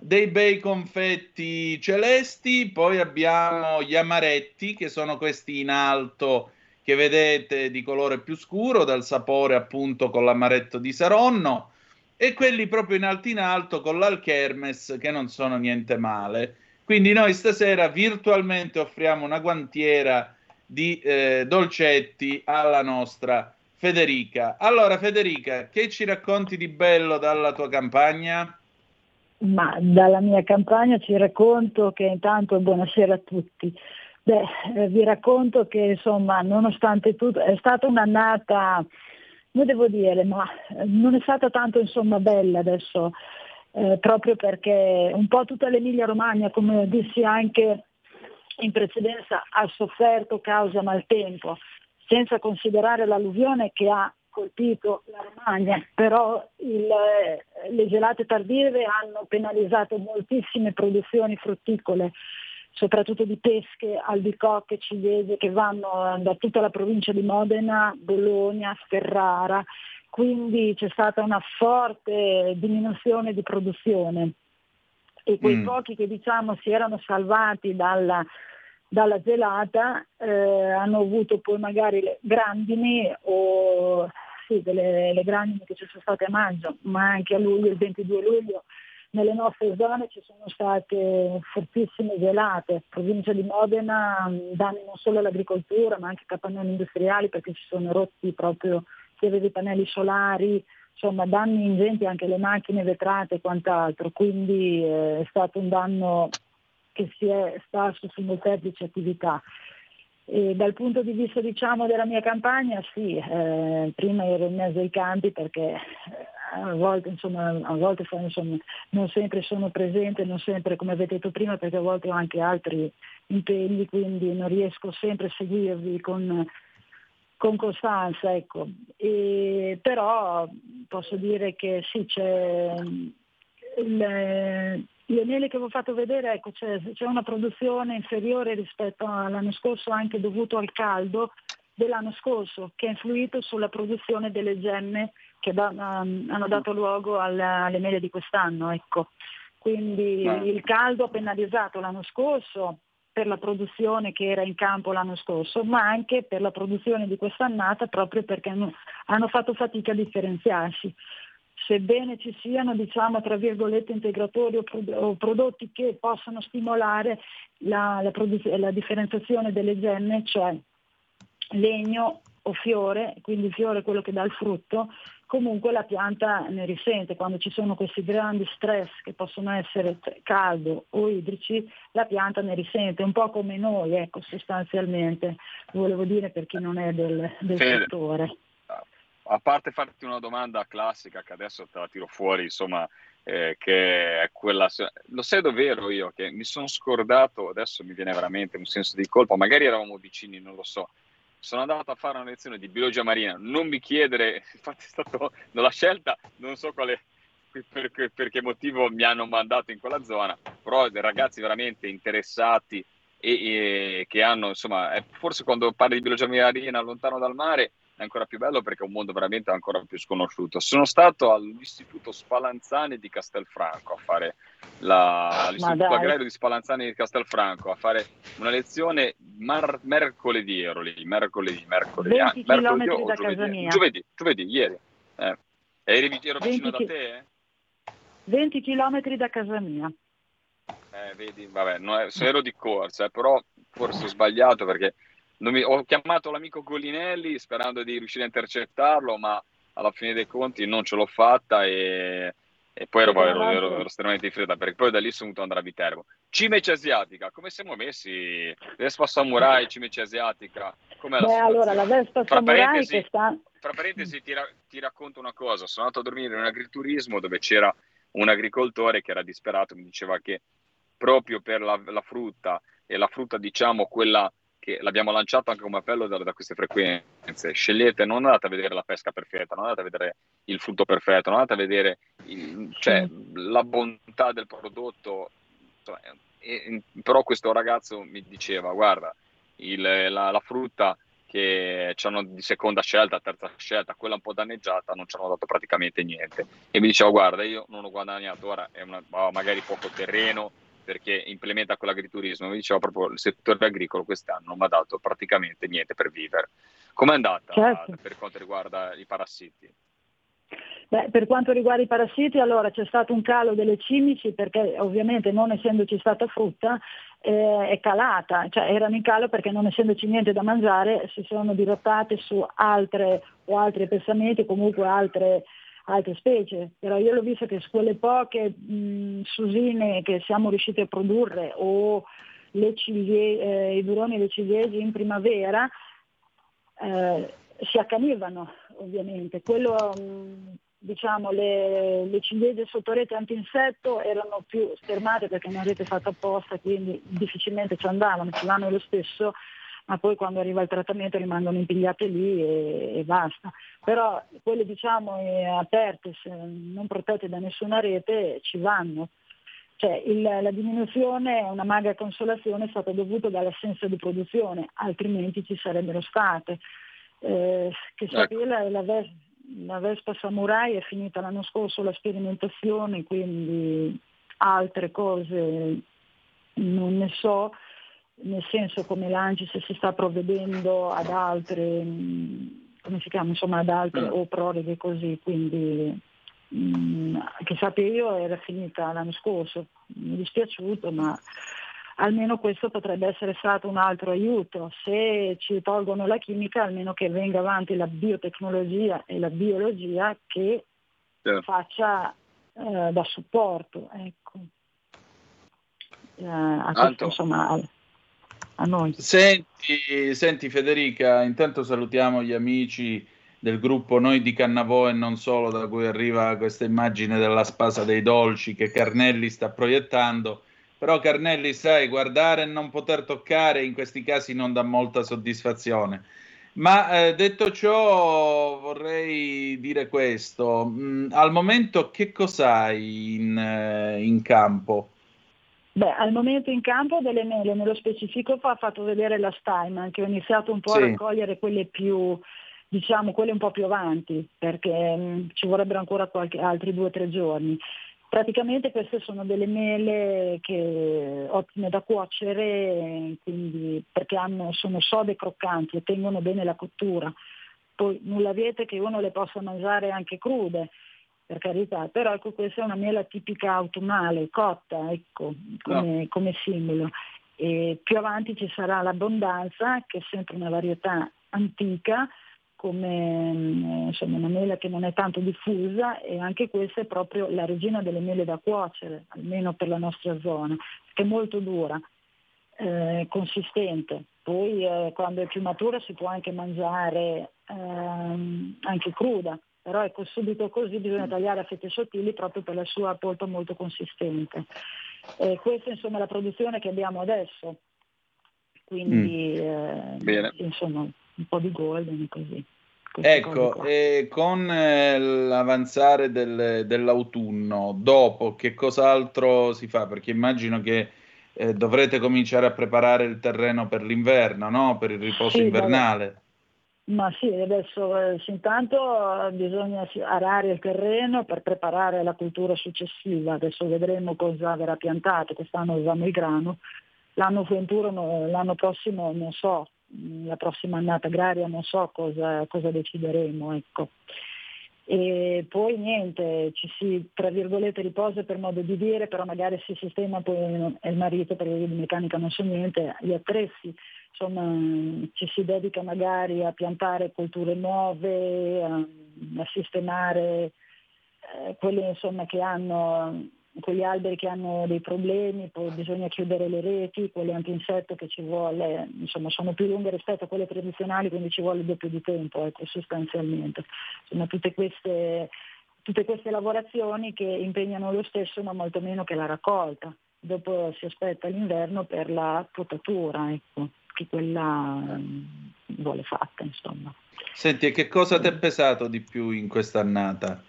dei bei confetti celesti, poi abbiamo gli amaretti che sono questi in alto che vedete di colore più scuro, dal sapore appunto con l'amaretto di Saronno, e quelli proprio in alto in alto con l'Alchermes che non sono niente male. Quindi noi stasera virtualmente offriamo una guantiera di eh, dolcetti alla nostra Federica. Allora Federica, che ci racconti di bello dalla tua campagna? Ma dalla mia campagna ci racconto che intanto buonasera a tutti. Beh, eh, vi racconto che insomma, nonostante tutto, è stata un'annata, non devo dire, ma eh, non è stata tanto insomma bella adesso, eh, proprio perché un po' tutta l'Emilia Romagna, come dissi anche in precedenza, ha sofferto causa maltempo, senza considerare l'alluvione che ha colpito la Romagna, però il, eh, le gelate tardive hanno penalizzato moltissime produzioni frutticole, soprattutto di pesche, albicocche, ciliegie che vanno da tutta la provincia di Modena, Bologna, Ferrara, quindi c'è stata una forte diminuzione di produzione e quei mm. pochi che diciamo si erano salvati dalla, dalla gelata eh, hanno avuto poi magari le grandini o sì, delle le grandine che ci sono state a maggio, ma anche a luglio, il 22 luglio, nelle nostre zone ci sono state fortissime gelate. Provincia di Modena danni non solo all'agricoltura ma anche capannoni industriali perché ci sono rotti proprio chi aveva i pannelli solari, insomma danni ingenti anche alle macchine vetrate e quant'altro, quindi eh, è stato un danno che si è sparso su molteplici attività. E dal punto di vista diciamo, della mia campagna, sì, eh, prima ero in mezzo ai campi perché eh, a volte, insomma, a volte insomma, non sempre sono presente, non sempre come avete detto prima, perché a volte ho anche altri impegni, quindi non riesco sempre a seguirvi con, con costanza. Ecco. E, però posso dire che sì, c'è le mele che vi ho fatto vedere, ecco, c'è, c'è, una produzione inferiore rispetto all'anno scorso anche dovuto al caldo dell'anno scorso che ha influito sulla produzione delle gemme che da, um, hanno dato luogo alla, alle mele di quest'anno. Ecco. Quindi ah. il caldo ha penalizzato l'anno scorso per la produzione che era in campo l'anno scorso, ma anche per la produzione di quest'annata proprio perché hanno, hanno fatto fatica a differenziarsi sebbene ci siano diciamo, tra virgolette integratori o, pro- o prodotti che possano stimolare la, la, produ- la differenziazione delle gemme, cioè legno o fiore, quindi il fiore è quello che dà il frutto, comunque la pianta ne risente. Quando ci sono questi grandi stress che possono essere caldo o idrici, la pianta ne risente, un po' come noi, ecco, sostanzialmente, volevo dire per chi non è del, del settore a parte farti una domanda classica che adesso te la tiro fuori, insomma, eh, che è quella... Lo sai davvero io che mi sono scordato, adesso mi viene veramente un senso di colpa, magari eravamo vicini, non lo so. Sono andato a fare una lezione di biologia marina, non mi chiedere, infatti è stata la scelta, non so quale, per, per, che motivo mi hanno mandato in quella zona, però ragazzi veramente interessati e, e che hanno, insomma, forse quando parli di biologia marina lontano dal mare è ancora più bello perché è un mondo veramente ancora più sconosciuto. Sono stato all'Istituto Spallanzani di Castelfranco a fare la, all'Istituto Agrario di Spallanzani di Castelfranco a fare una lezione mar- mercoledì ero lì, mercoledì, mercoledì, 20 ah, mercoledì da giovedì, casa mia. giovedì, giovedì, ieri. Eh. Eri, ero vicino da te? 20 km da casa mia. Eh, vedi, vabbè, no, se ero di corsa, eh, però forse ho sbagliato perché mi, ho chiamato l'amico Golinelli sperando di riuscire a intercettarlo, ma alla fine dei conti non ce l'ho fatta e, e poi ero, ero, ero, ero, estremamente in fretta perché poi da lì sono dovuto andare a Viterbo. Cimece asiatica, come siamo messi? Vespa Samurai, Cimece asiatica, com'è Beh, allora la Vespa fra Samurai che sta... Fra parentesi ti, ra- ti racconto una cosa, sono andato a dormire in un agriturismo dove c'era un agricoltore che era disperato, mi diceva che proprio per la, la frutta e la frutta diciamo quella che l'abbiamo lanciato anche come appello da, da, queste frequenze. Scegliete, non andate a vedere la pesca perfetta, non andate a vedere il frutto perfetto, non andate a vedere il, cioè, la bontà del prodotto. Insomma, e, però questo ragazzo mi diceva, guarda, il, la, la, frutta che hanno di seconda scelta, terza scelta, quella un po' danneggiata, non ci hanno dato praticamente niente. E mi diceva, guarda, io non ho guadagnato, ora è una, magari poco terreno, perché implementa quell'agriturismo. Mi diceva proprio il settore agricolo quest'anno non mi ha dato praticamente niente per vivere. Com'è andata certo. per quanto riguarda i parassiti? Beh, per quanto riguarda i parassiti, allora c'è stato un calo delle cimici perché ovviamente non essendoci stata frutta eh, è calata, cioè erano in calo perché non essendoci niente da mangiare si sono dirottate su altre o altri pensamenti, comunque altre, altre specie, però io l'ho visto che quelle poche mh, susine che siamo riusciti a produrre o cilie, eh, i buroni e le ciliegie in primavera eh, si accanivano ovviamente. Quello, mh, diciamo, le, le ciliegie sotto rete antinsetto erano più schermate perché non rete fatta apposta, quindi difficilmente ci andavano, ci vanno lo stesso, ma poi quando arriva il trattamento rimangono impigliate lì e, e basta. Però quelle diciamo aperte, non protette da nessuna rete, ci vanno. Cioè, il, la diminuzione, una magra consolazione, è stata dovuta dall'assenza di produzione, altrimenti ci sarebbero state. Eh, che ecco. sapere, la, la, la Vespa Samurai è finita l'anno scorso la sperimentazione, quindi altre cose non ne so, nel senso come l'Ancis si sta provvedendo ad altre, come si chiama, insomma ad altre mm. o proroghe così, quindi mh, mm, che sappia io era finita l'anno scorso, mi è dispiaciuto ma almeno questo potrebbe essere stato un altro aiuto. Se ci tolgono la chimica, almeno che venga avanti la biotecnologia e la biologia che certo. faccia eh, da supporto ecco. eh, a, questo, insomma, a, noi. Senti, senti Federica, intanto salutiamo gli amici del gruppo Noi di Cannavò e non solo, da cui arriva questa immagine della spasa dei dolci che Carnelli sta proiettando però Carnelli, sai, guardare e non poter toccare in questi casi non dà molta soddisfazione. Ma eh, detto ciò, vorrei dire questo. Mm, al momento che cos'hai in, eh, in campo? Beh, al momento in campo delle mele, nello specifico ha fatto vedere la Steinman, che ho iniziato un po' sì. a raccogliere quelle più, diciamo, quelle un po' più avanti, perché mh, mm, ci vorrebbero ancora qualche, altri due o tre giorni. Praticamente queste sono delle mele che, ottime da cuocere, quindi, perché hanno, sono sode croccanti e tengono bene la cottura. Poi nulla viete che uno le possa mangiare anche crude, per carità, però ecco questa è una mela tipica autunnale, cotta, ecco, come, no. come simbolo. E più avanti ci sarà l'abbondanza, che è sempre una varietà antica, come mm, insomma, una mela che non è tanto diffusa e anche questa è proprio la regina delle mele da cuocere, almeno per la nostra zona, che è molto dura, eh, consistente. Poi eh, quando è più matura si può anche mangiare ehm, anche cruda, però ecco subito così bisogna tagliare a fette sottili proprio per la sua polpa molto consistente. Eh, questa insomma è la produzione che abbiamo adesso, quindi mm. eh, insomma un po' di golden così. Ecco, e con eh, l'avanzare del, dell'autunno, dopo che cos'altro si fa? Perché immagino che eh, dovrete cominciare a preparare il terreno per l'inverno, no? Per il riposo sì, invernale. Vabbè. Ma sì, adesso eh, intanto bisogna arare il terreno per preparare la cultura successiva, adesso vedremo cosa verrà piantato, quest'anno usiamo il grano, l'anno l'anno prossimo non so, la prossima annata agraria non so cosa, cosa decideremo. Ecco. E poi niente, ci si tra virgolette riposa per modo di dire, però magari si sistema poi il marito perché io di meccanica non so niente, gli attrezzi, insomma ci si dedica magari a piantare colture nuove, a, a sistemare eh, quelle insomma, che hanno quegli alberi che hanno dei problemi, poi bisogna chiudere le reti, quelle antinsetto che ci vuole, insomma sono più lunghe rispetto a quelle tradizionali, quindi ci vuole doppio di tempo, ecco, sostanzialmente. Insomma, tutte queste, tutte queste lavorazioni che impegnano lo stesso, ma molto meno che la raccolta. Dopo si aspetta l'inverno per la potatura, ecco, che quella um, vuole fatta, insomma. Senti, e che cosa ti è pesato di più in quest'annata?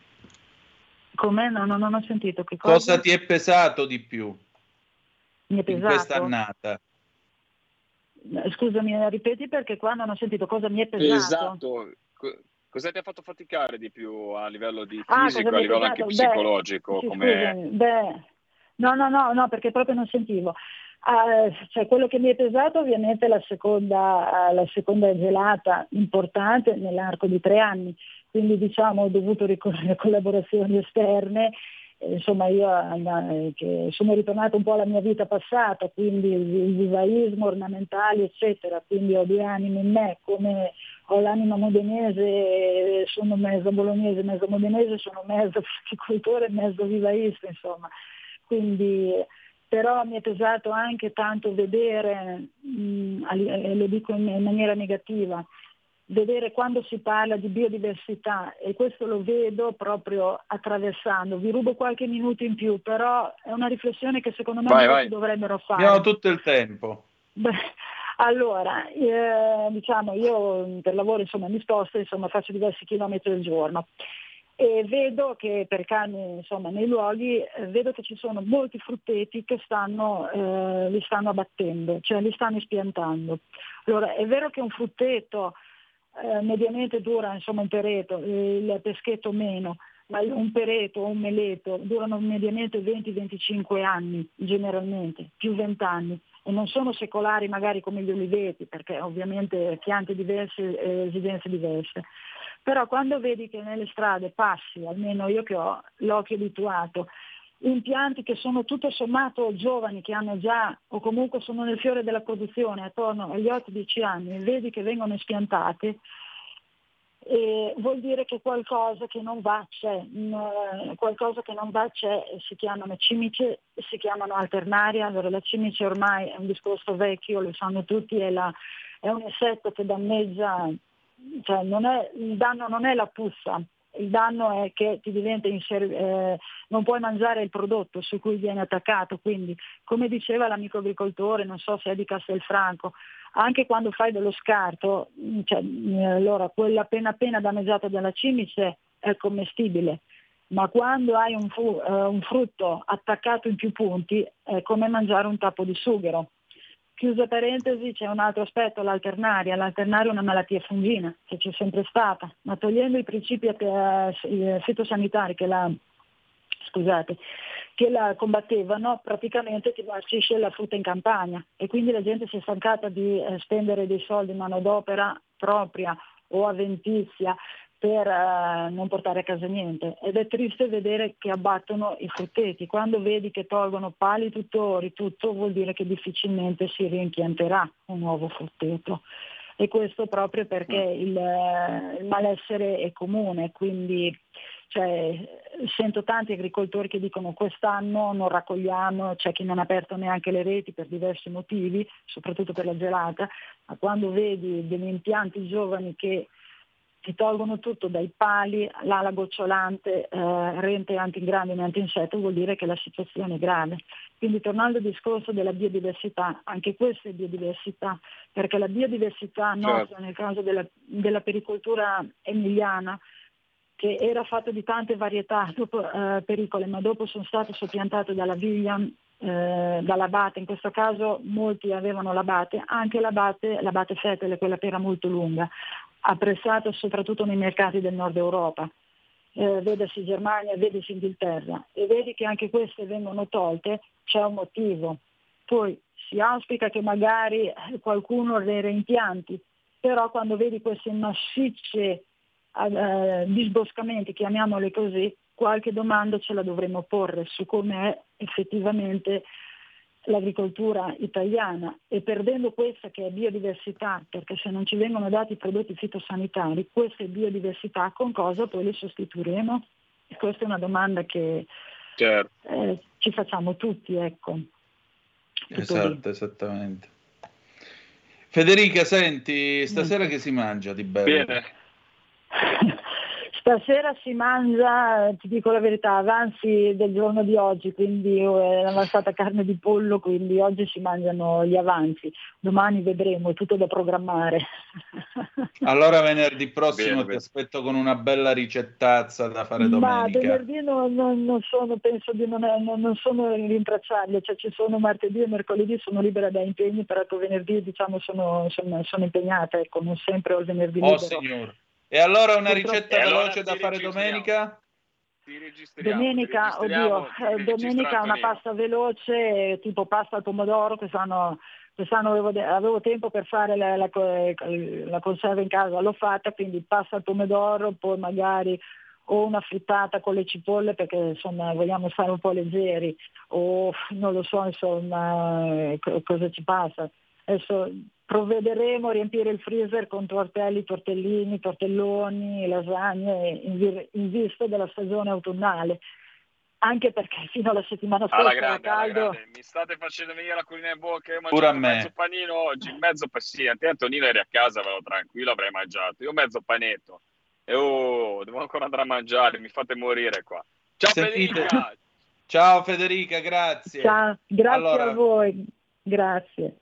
Come? No, no, non ho sentito. Che cosa? cosa ti è pesato di più Mi è pesato? in questa annata? scusami, ripeti perché qua non ho sentito cosa mi è pesato. Esatto. Cosa ti ha fatto faticare di più a livello di Ah, fisico, cosa a livello anche? Beh, psicologico? sì, come... scusami, beh, no, no, no, no, perché proprio non sentivo. Ah, cioè, quello che mi è pesato ovviamente è la seconda, la seconda gelata importante nell'arco di tre anni, quindi diciamo ho dovuto ricorrere a collaborazioni esterne, eh, insomma io eh, sono ritornato un po' alla mia vita passata, quindi il, vivaismo, ornamentali eccetera, quindi ho due anime in me, come ho l'anima modenese, sono mezzo bolognese, mezzo modenese, sono mezzo fruticoltore e mezzo vivaista, insomma. Quindi però mi è pesato anche tanto vedere, mh, e lo dico in, in maniera negativa, vedere quando si parla di biodiversità e questo lo vedo proprio attraversando. Vi rubo qualche minuto in più, però è una riflessione che secondo me Vai, vai. dovrebbero fare. Abbiamo tutto il tempo. Beh, allora, eh, diciamo, io per lavoro insomma, mi sposto, insomma, faccio diversi chilometri al giorno e vedo che per cani insomma, nei luoghi, eh, vedo che ci sono molti frutteti che stanno, eh, li stanno abbattendo, cioè li stanno spiantando. Allora, è vero che un frutteto eh, mediamente dura insomma, un pereto, il peschetto meno, ma un pereto o un meleto durano mediamente 20-25 anni generalmente, più 20 anni e non sono secolari magari come gli oliveti perché ovviamente piante diverse e esigenze diverse. Però quando vedi che nelle strade passi, almeno io che ho l'occhio abituato, impianti che sono tutto sommato giovani, che hanno già o comunque sono nel fiore della produzione attorno agli 8-10 anni, e vedi che vengono spiantati, e vuol dire che qualcosa che non va c'è, Mm, qualcosa che non va c'è, si chiamano cimice, si chiamano alternaria, allora la cimice ormai è un discorso vecchio, lo sanno tutti, è, la- è un insetto che danneggia, cioè è, il danno non è la puzza, il danno è che ti diventa inser- eh, non puoi mangiare il prodotto su cui viene attaccato, quindi come diceva l'amico agricoltore, non so se è di Castelfranco, anche quando fai dello scarto, mh, cioè, mh, allora quella appena appena danneggiata dalla cimice è commestibile, ma quando hai un, fu- eh, un frutto attaccato in più punti è come mangiare un tappo di sughero. Chiusa parentesi, c'è un altro aspetto, l'alternaria. L'alternaria è una malattia fungina che c'è sempre stata, ma togliendo i principi eh, eh, fitosanitari che la, scusate, che la combattevano, praticamente ti marcisce la frutta in campagna e quindi la gente si è stancata di eh, spendere dei soldi in manodopera propria o avventizia per eh, non portare a casa niente. Ed è triste vedere che abbattono i frutteti. Quando vedi che tolgono pali tutori, tutto vuol dire che difficilmente si rimpianterà un nuovo frutteto. E questo proprio perché il, eh, il malessere è comune, quindi cioè, sento tanti agricoltori che dicono quest'anno non raccogliamo, c'è chi non ha aperto neanche le reti per diversi motivi, soprattutto per la gelata, ma quando vedi degli impianti giovani che ti tolgono tutto dai pali, l'ala gocciolante, eh, rente antigramine e antinsetto, vuol dire che la situazione è grave. Quindi tornando al discorso della biodiversità, anche questa è biodiversità, perché la biodiversità nostra Certo. nel caso della, della pericoltura emiliana, che era fatto di tante varietà dopo, eh, pericole, ma dopo sono state soppiantate dalla viglia, eh, dall'abate, in questo caso molti avevano l'abate, anche l'abate, l'abate fetele, quella pera molto lunga, apprezzato soprattutto nei mercati del nord Europa. Eh, vedasi Germania, vedasi Inghilterra e vedi che anche queste vengono tolte, c'è un motivo. Poi si auspica che magari qualcuno le reimpianti, però quando vedi queste massicce eh, disboscamenti, chiamiamole così, qualche domanda ce la dovremmo porre su com'è effettivamente l'agricoltura italiana e perdendo questa che è biodiversità, perché se non ci vengono dati i prodotti fitosanitari, questa è biodiversità, con cosa poi le sostituiremo? E questa è una domanda che Certo. eh, ci facciamo tutti, ecco. Tutto lì. Esatto, esattamente. Federica, senti, stasera che si mangia di bello? Bene. Stasera si mangia, ti dico la verità, avanzi del giorno di oggi, quindi è avanzata carne di pollo, quindi oggi si mangiano gli avanzi. Domani vedremo, è tutto da programmare. Allora venerdì prossimo Bene, ti bene. aspetto con una bella ricettazza da fare Ma domenica. venerdì non, non- non sono, penso di non, non, non sono rintracciabile, cioè ci sono martedì e mercoledì, sono libera da impegni, però venerdì diciamo sono, sono, sono impegnata, ecco, non sempre ho il venerdì Oh libero. signor. E allora una ricetta E allora veloce da fare domenica? Domenica, oddio, eh, domenica una pasta veloce, tipo pasta al pomodoro, quest'anno, quest'anno avevo, avevo tempo per fare la, la la conserva in casa, l'ho fatta, quindi pasta al pomodoro, poi magari o una frittata con le cipolle perché insomma vogliamo stare un po' leggeri, o non lo so insomma co- cosa ci passa. Adesso provvederemo a riempire il freezer con tortelli, tortellini, tortelloni, lasagne in, in vista della stagione autunnale. Anche perché fino alla settimana scorsa grande, alla caldo. grande. Mi state facendo venire la culina in bocca. Io ho Pure a mangiato me. mezzo panino oggi, mezzo sì, a te Antonino eri a casa, avevo tranquillo, avrei mangiato. Io mezzo panetto. E oh, devo ancora andare a mangiare, mi fate morire qua. Ciao Sentite- Federica! Ciao Federica, grazie. Ciao, grazie Allora- a voi, grazie.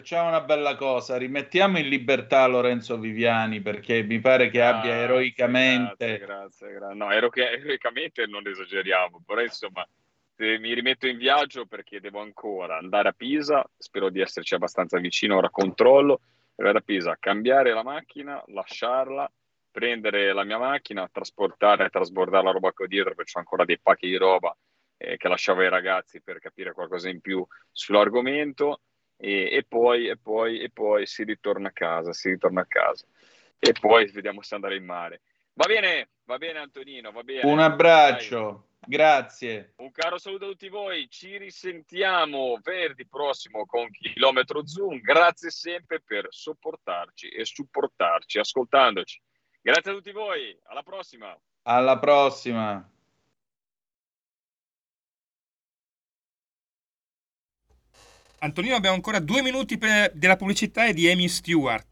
Facciamo una bella cosa, rimettiamo in libertà Lorenzo Viviani perché mi pare che abbia Grazie, eroicamente... Grazie, grazie, gra- No, ero che- eroicamente non esageriamo, però insomma se mi rimetto in viaggio perché devo ancora andare a Pisa, spero di esserci abbastanza vicino, ora controllo, andare a Pisa, cambiare la macchina, lasciarla, prendere la mia macchina, trasportare e trasbordare la roba che ho dietro perché ho ancora dei pacchi di roba eh, che lasciavo ai ragazzi per capire qualcosa in più sull'argomento e, e poi, e, poi, e poi si ritorna a casa, si ritorna a casa e poi vediamo se andare in mare. Va bene, va bene Antonino, va bene. Un abbraccio, grazie. Un caro saluto a tutti voi, ci risentiamo venerdì prossimo con Chilometro Zoom. Grazie sempre per sopportarci e supportarci, ascoltandoci. Grazie a tutti voi, alla prossima. Alla prossima. Antonino, abbiamo ancora due minuti per- della pubblicità e di Amy Stewart.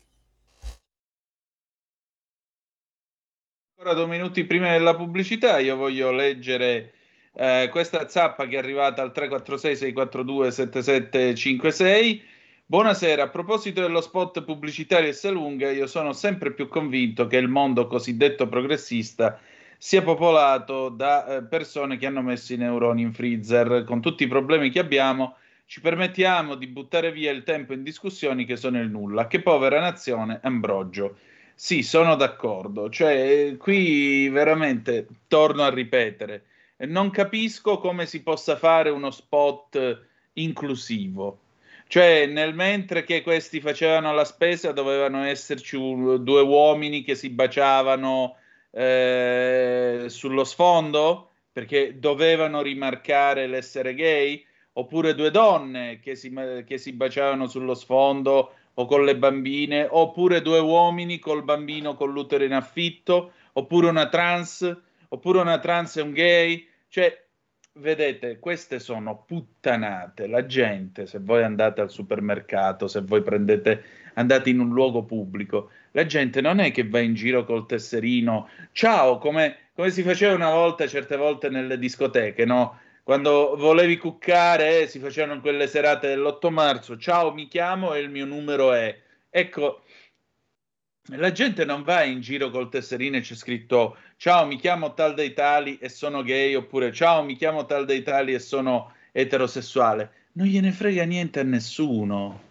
Ancora due minuti prima della pubblicità, io voglio leggere eh, questa zappa che è arrivata al 346-642-7756. Buonasera, a proposito dello spot pubblicitario Esselunga, io sono sempre più convinto che il mondo cosiddetto progressista sia popolato da eh, persone che hanno messo i neuroni in freezer. Con tutti i problemi che abbiamo, ci permettiamo di buttare via il tempo in discussioni che sono il nulla. Che povera nazione, Ambrogio. Sì, sono d'accordo. Cioè, qui veramente torno a ripetere, non capisco come si possa fare uno spot inclusivo. Cioè, nel mentre che questi facevano la spesa, dovevano esserci un- due uomini che si baciavano eh, sullo sfondo perché dovevano rimarcare l'essere gay, oppure due donne che si, che si baciavano sullo sfondo o con le bambine, oppure due uomini col bambino con l'utero in affitto, oppure una trans, oppure una trans e un gay. Cioè, vedete, queste sono puttanate. La gente, se voi andate al supermercato, se voi prendete, andate in un luogo pubblico, la gente non è che va in giro col tesserino, ciao, come, come si faceva una volta, certe volte nelle discoteche, no? Quando volevi cuccare, eh, si facevano quelle serate dell'8 marzo, ciao, mi chiamo e il mio numero è. Ecco, la gente non va in giro col tesserino e c'è scritto ciao, mi chiamo tal dei tali e sono gay, oppure ciao, mi chiamo tal dei tali e sono eterosessuale. Non gliene frega niente a nessuno.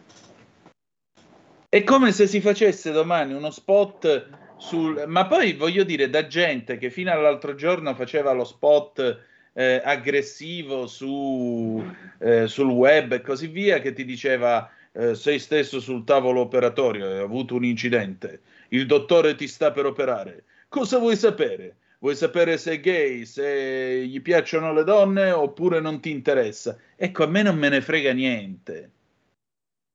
È come se si facesse domani uno spot sul... Ma poi voglio dire, da gente che fino all'altro giorno faceva lo spot eh, aggressivo su, eh, sul web e così via, che ti diceva eh, sei stesso sul tavolo operatorio, hai avuto un incidente, il dottore ti sta per operare. Cosa vuoi sapere? Vuoi sapere se è gay, se gli piacciono le donne oppure non ti interessa? Ecco, a me non me ne frega niente.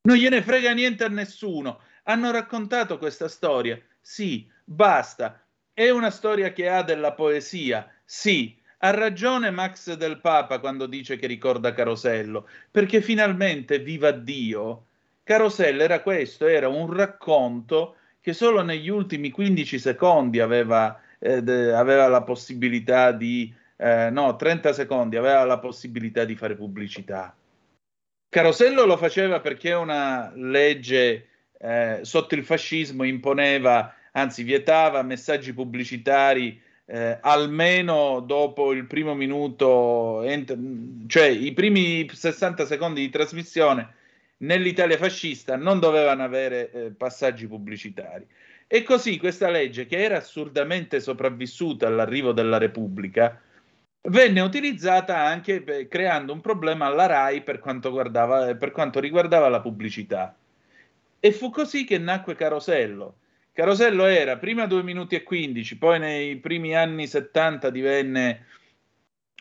Non gliene frega niente a nessuno. Hanno raccontato questa storia. Sì, basta. È una storia che ha della poesia. Sì, ha ragione Max del Papa quando dice che ricorda Carosello, perché finalmente, viva Dio, Carosello era questo, era un racconto che solo negli ultimi 15 secondi aveva eh, aveva la possibilità di, eh, no, 30 secondi, aveva la possibilità di fare pubblicità. Carosello lo faceva perché una legge eh, sotto il fascismo imponeva, anzi vietava messaggi pubblicitari eh, almeno dopo il primo minuto, ent- cioè i primi 60 secondi di trasmissione nell'Italia fascista non dovevano avere eh, passaggi pubblicitari. E così questa legge, che era assurdamente sopravvissuta all'arrivo della Repubblica, venne utilizzata anche per, creando un problema alla RAI per quanto, guardava, per quanto riguardava la pubblicità. E fu così che nacque Carosello. Carosello era prima 2 minuti e 15, poi nei primi anni 70 divenne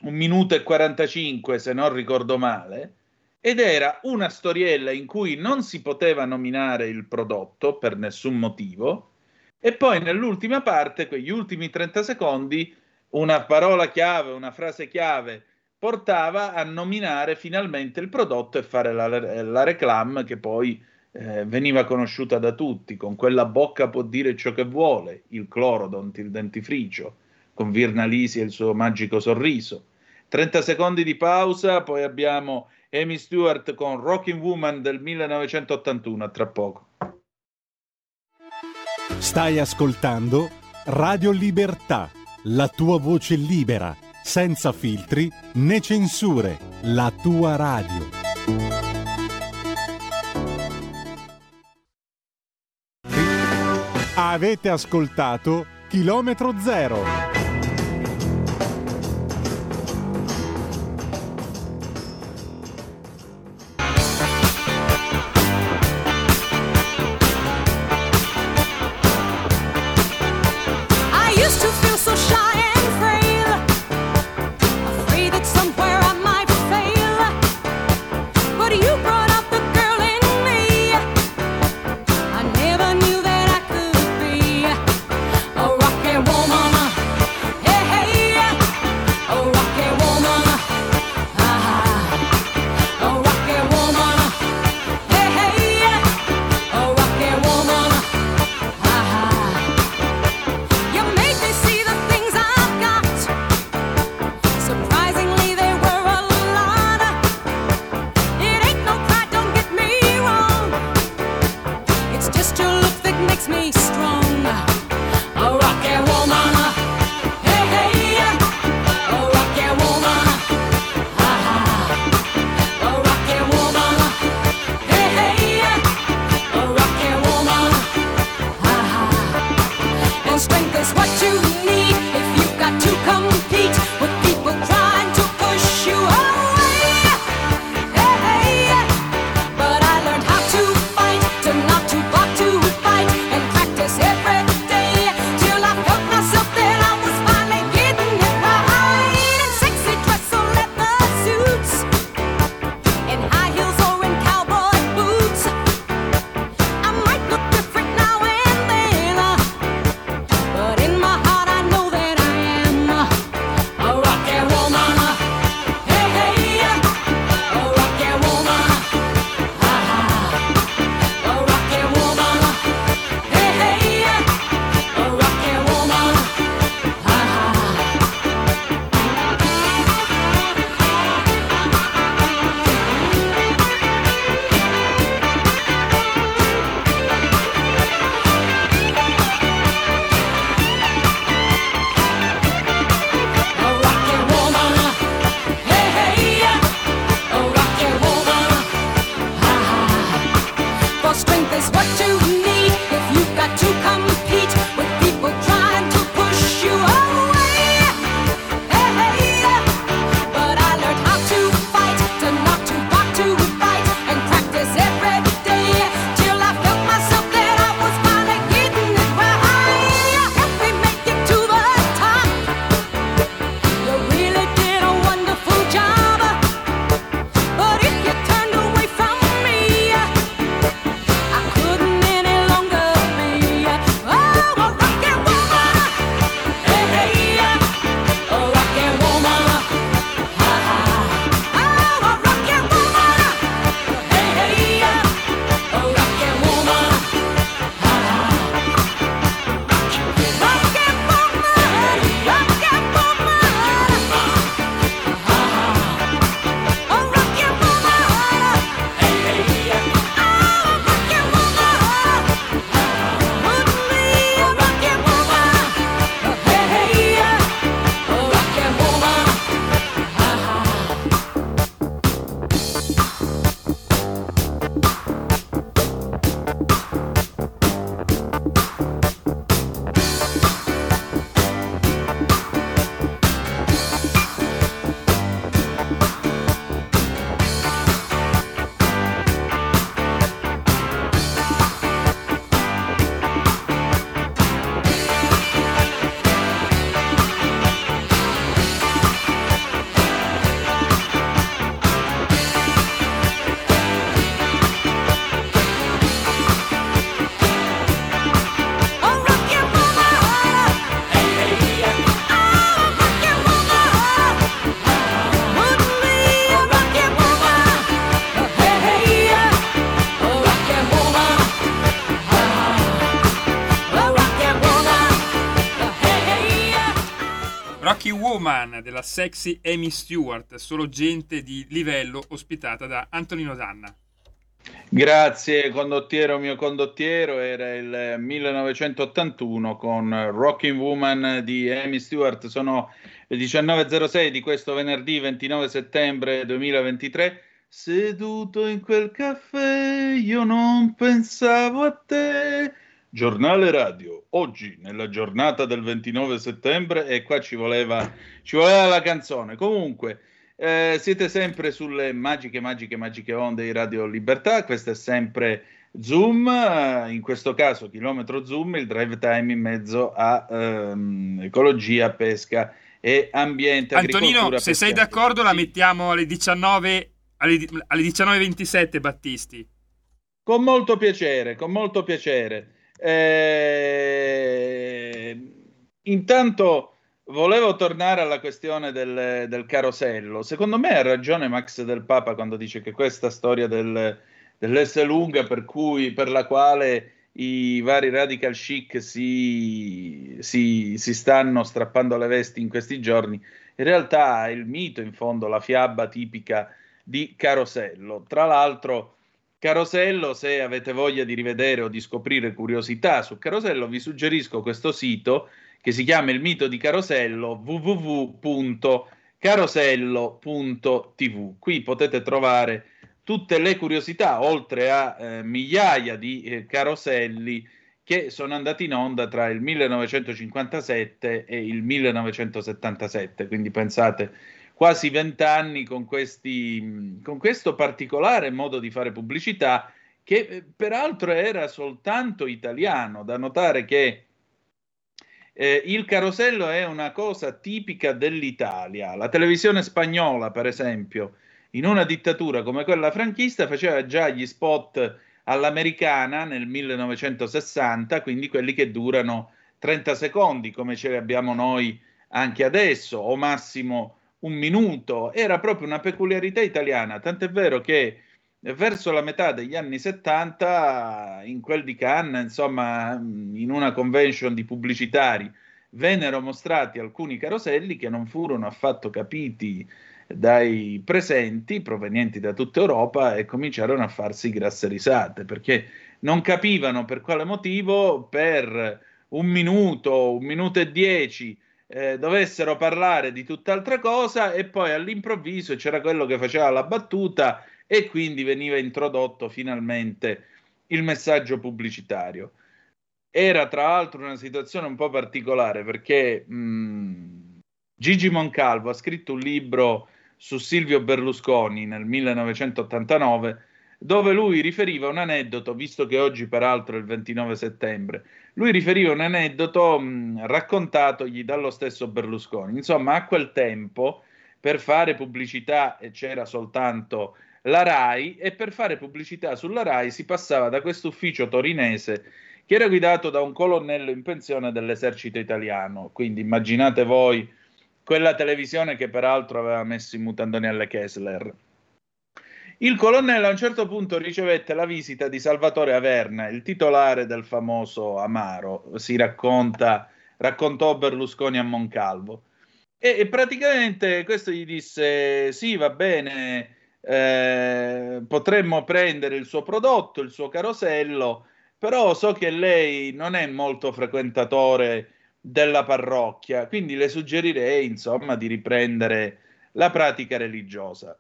1 minuto e 45, se non ricordo male, ed era una storiella in cui non si poteva nominare il prodotto per nessun motivo, e poi nell'ultima parte, quegli ultimi 30 secondi, una parola chiave, una frase chiave portava a nominare finalmente il prodotto e fare la, la reclam che poi eh, veniva conosciuta da tutti. Con quella bocca può dire ciò che vuole, il clorodont, il dentifricio, con Virnalisi e il suo magico sorriso. 30 secondi di pausa, poi abbiamo Amy Stewart con Rocking Woman del 1981, a tra poco. Stai ascoltando Radio Libertà, la tua voce libera, senza filtri né censure, la tua radio. Avete ascoltato Chilometro Zero. Woman della sexy Amy Stewart, solo gente di livello ospitata da Antonino Danna. Grazie condottiero mio condottiero, era il 1981 con Rocking Woman di Amy Stewart, sono le 19.06 di questo venerdì 29 settembre 2023. Seduto in quel caffè io non pensavo a te. Giornale radio, oggi nella giornata del 29 settembre e qua ci voleva, ci voleva la canzone. Comunque, eh, siete sempre sulle magiche, magiche, magiche onde di Radio Libertà. Questo è sempre Zoom, eh, in questo caso chilometro Zoom, il drive time in mezzo a ehm, ecologia, pesca e ambiente. Antonino, se sei d'accordo la mettiamo alle 19 alle, alle 19.27 Battisti. Con molto piacere, con molto piacere. Eh, intanto volevo tornare alla questione del, del carosello. Secondo me ha ragione Max del Papa quando dice che questa storia del, dell'S lunga per, cui, per la quale i vari radical chic si, si, si stanno strappando le vesti in questi giorni, in realtà è il mito, in fondo, la fiaba tipica di Carosello. Tra l'altro, Carosello, se avete voglia di rivedere o di scoprire curiosità su Carosello, vi suggerisco questo sito che si chiama Il mito di Carosello www.carosello.tv. Qui potete trovare tutte le curiosità, oltre a eh, migliaia di eh, caroselli che sono andati in onda tra il 1957 e il 1977. Quindi pensate, quasi vent'anni con, con questo particolare modo di fare pubblicità che eh, peraltro era soltanto italiano. Da notare che eh, il carosello è una cosa tipica dell'Italia. La televisione spagnola, per esempio, in una dittatura come quella franchista, faceva già gli spot all'americana nel 1960, quindi quelli che durano 30 secondi, come ce li abbiamo noi anche adesso, o massimo un minuto. Era proprio una peculiarità italiana, tant'è vero che verso la metà degli anni 70, in quel di Cannes, insomma, in una convention di pubblicitari, vennero mostrati alcuni caroselli che non furono affatto capiti dai presenti provenienti da tutta Europa e cominciarono a farsi grasse risate perché non capivano per quale motivo per un minuto, un minuto e dieci eh, dovessero parlare di tutt'altra cosa e poi all'improvviso c'era quello che faceva la battuta e quindi veniva introdotto finalmente il messaggio pubblicitario. Era tra l'altro una situazione un po' particolare perché mh, Gigi Moncalvo ha scritto un libro su Silvio Berlusconi nel 1989 dove lui riferiva un aneddoto, visto che oggi peraltro è il 29 settembre, lui riferiva un aneddoto mh, raccontatogli dallo stesso Berlusconi. Insomma, a quel tempo per fare pubblicità e c'era soltanto la RAI e per fare pubblicità sulla RAI si passava da questo ufficio torinese che era guidato da un colonnello in pensione dell'esercito italiano. Quindi immaginate voi quella televisione che peraltro aveva messo in mutandoni alle Kessler. Il colonnello a un certo punto ricevette la visita di Salvatore Averna, il titolare del famoso Amaro, si racconta, raccontò Berlusconi a Moncalvo. E, e praticamente questo gli disse: Sì, va bene, eh, potremmo prendere il suo prodotto, il suo carosello, però so che lei non è molto frequentatore della parrocchia, quindi le suggerirei, insomma, di riprendere la pratica religiosa.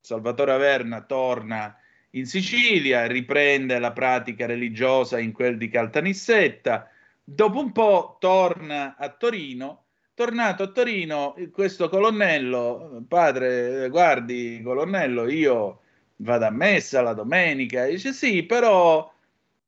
Salvatore Averna torna in Sicilia, riprende la pratica religiosa in quel di Caltanissetta, dopo un po' torna a Torino. Tornato a Torino, questo colonnello, padre, guardi, colonnello, io vado a messa la domenica. Dice sì, però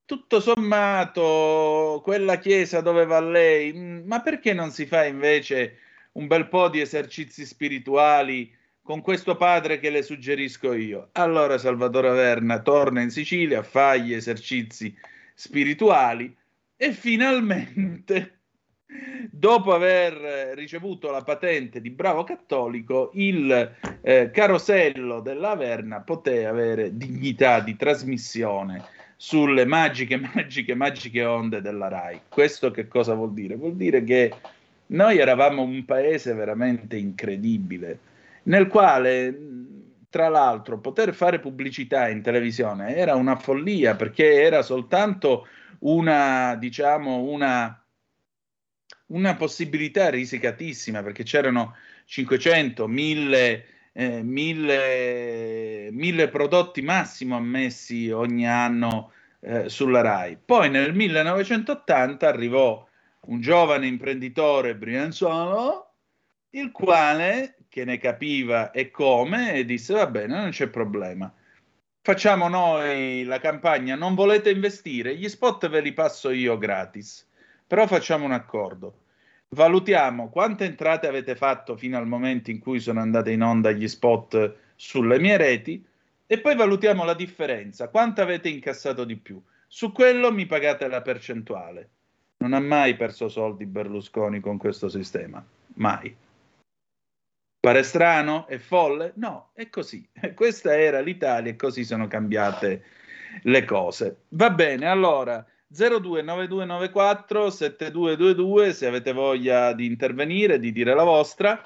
tutto sommato quella chiesa dove va lei, mm, ma perché non si fa invece un bel po' di esercizi spirituali con questo padre che le suggerisco io? Allora Salvatore Averna torna in Sicilia, fa gli esercizi spirituali e finalmente, dopo aver ricevuto la patente di bravo cattolico, il eh, carosello della Averna poté avere dignità di trasmissione sulle magiche, magiche, magiche onde della RAI. Questo che cosa vuol dire? Vuol dire che Noi eravamo un paese veramente incredibile, nel quale, tra l'altro, poter fare pubblicità in televisione era una follia perché era soltanto una, diciamo, una, una possibilità risicatissima perché c'erano 500, 1000, eh, 1000, 1000 prodotti massimo ammessi ogni anno eh, sulla RAI. Poi nel 1980 arrivò un giovane imprenditore brianzolo, il quale, che ne capiva e come, e disse va bene, non c'è problema. Facciamo noi la campagna, non volete investire? Gli spot ve li passo io gratis, però facciamo un accordo. Valutiamo quante entrate avete fatto fino al momento in cui sono andate in onda gli spot sulle mie reti e poi valutiamo la differenza, quanto avete incassato di più. Su quello mi pagate la percentuale. Non ha mai perso soldi Berlusconi con questo sistema, mai. Pare strano? È folle? No, è così. Questa era l'Italia e così sono cambiate le cose. Va bene, allora 029294 7222 se avete voglia di intervenire, di dire la vostra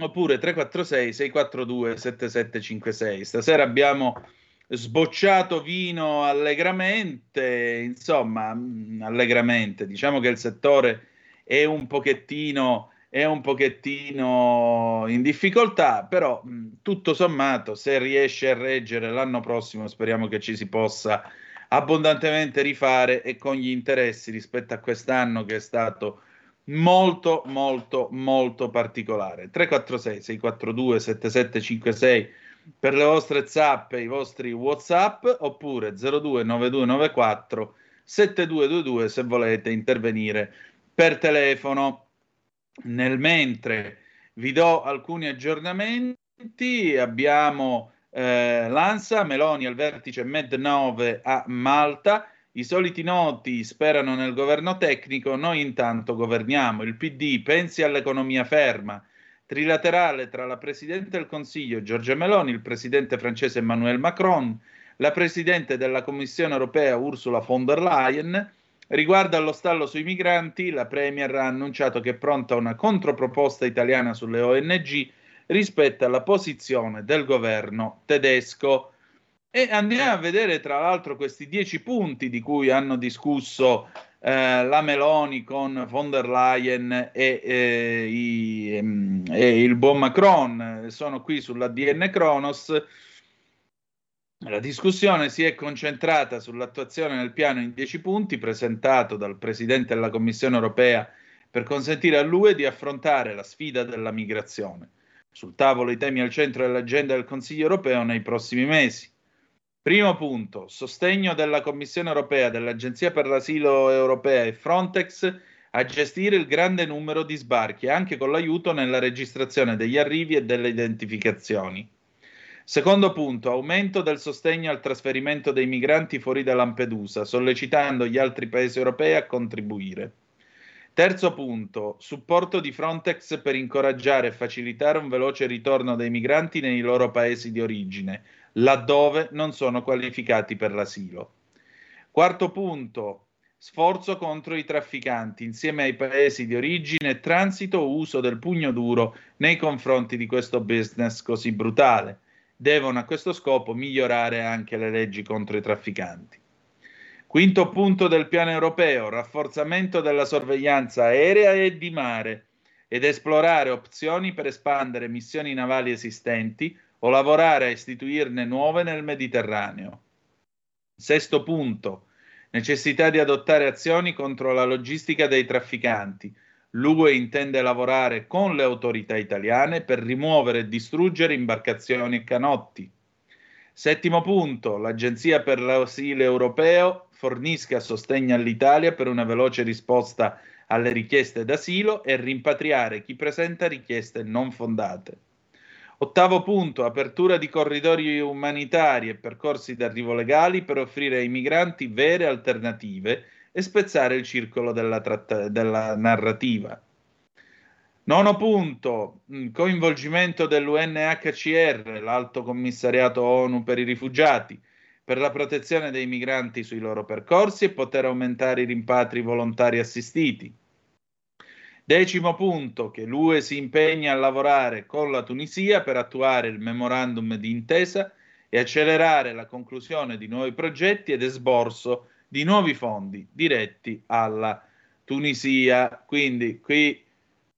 oppure 346 642 7756. Stasera abbiamo sbocciato vino allegramente, insomma, mh, allegramente. Diciamo che il settore è un pochettino è un pochettino in difficoltà, però mh, tutto sommato, se riesce a reggere l'anno prossimo, speriamo che ci si possa abbondantemente rifare e con gli interessi rispetto a quest'anno che è stato molto molto molto particolare. 346 642 7756 per le vostre zappe i vostri whatsapp oppure 029294 7222 se volete intervenire per telefono nel mentre vi do alcuni aggiornamenti abbiamo eh, Lanza Meloni al vertice Med 9 a Malta i soliti noti sperano nel governo tecnico, noi intanto governiamo. Il PD pensi all'economia ferma. Trilaterale tra la Presidente del Consiglio Giorgia Meloni, il Presidente francese Emmanuel Macron, la Presidente della Commissione europea Ursula von der Leyen. Riguardo allo stallo sui migranti, la Premier ha annunciato che è pronta una controproposta italiana sulle ONG rispetto alla posizione del governo tedesco. E andiamo a vedere tra l'altro questi dieci punti di cui hanno discusso eh, la Meloni con von der Leyen e, eh, i, ehm, e il buon Macron. Sono qui sull'ADN Kronos. La discussione si è concentrata sull'attuazione del piano in dieci punti presentato dal Presidente della Commissione europea per consentire all'UE di affrontare la sfida della migrazione. Sul tavolo i temi al centro dell'agenda del Consiglio europeo nei prossimi mesi. Primo punto, sostegno della Commissione europea, dell'Agenzia per l'asilo europea e Frontex a gestire il grande numero di sbarchi, anche con l'aiuto nella registrazione degli arrivi e delle identificazioni. Secondo punto, aumento del sostegno al trasferimento dei migranti fuori da Lampedusa, sollecitando gli altri paesi europei a contribuire. Terzo punto, supporto di Frontex per incoraggiare e facilitare un veloce ritorno dei migranti nei loro paesi di origine, laddove non sono qualificati per l'asilo. Quarto punto, sforzo contro i trafficanti insieme ai paesi di origine transito o uso del pugno duro nei confronti di questo business così brutale. Devono a questo scopo migliorare anche le leggi contro i trafficanti. Quinto punto del piano europeo, rafforzamento della sorveglianza aerea e di mare ed esplorare opzioni per espandere missioni navali esistenti o lavorare a istituirne nuove nel Mediterraneo. Sesto punto, necessità di adottare azioni contro la logistica dei trafficanti. L'UE intende lavorare con le autorità italiane per rimuovere e distruggere imbarcazioni e canotti. Settimo punto, l'Agenzia per l'asilo europeo fornisca sostegno all'Italia per una veloce risposta alle richieste d'asilo e rimpatriare chi presenta richieste non fondate. Ottavo punto, apertura di corridoi umanitari e percorsi d'arrivo legali per offrire ai migranti vere alternative e spezzare il circolo della, tratta- della narrativa. Nono punto, mh, coinvolgimento dell'UNHCR, l'Alto Commissariato ONU per i rifugiati, per la protezione dei migranti sui loro percorsi e poter aumentare i rimpatri volontari assistiti. Decimo punto, che l'UE si impegna a lavorare con la Tunisia per attuare il memorandum di intesa e accelerare la conclusione di nuovi progetti ed esborso di nuovi fondi diretti alla Tunisia. Quindi qui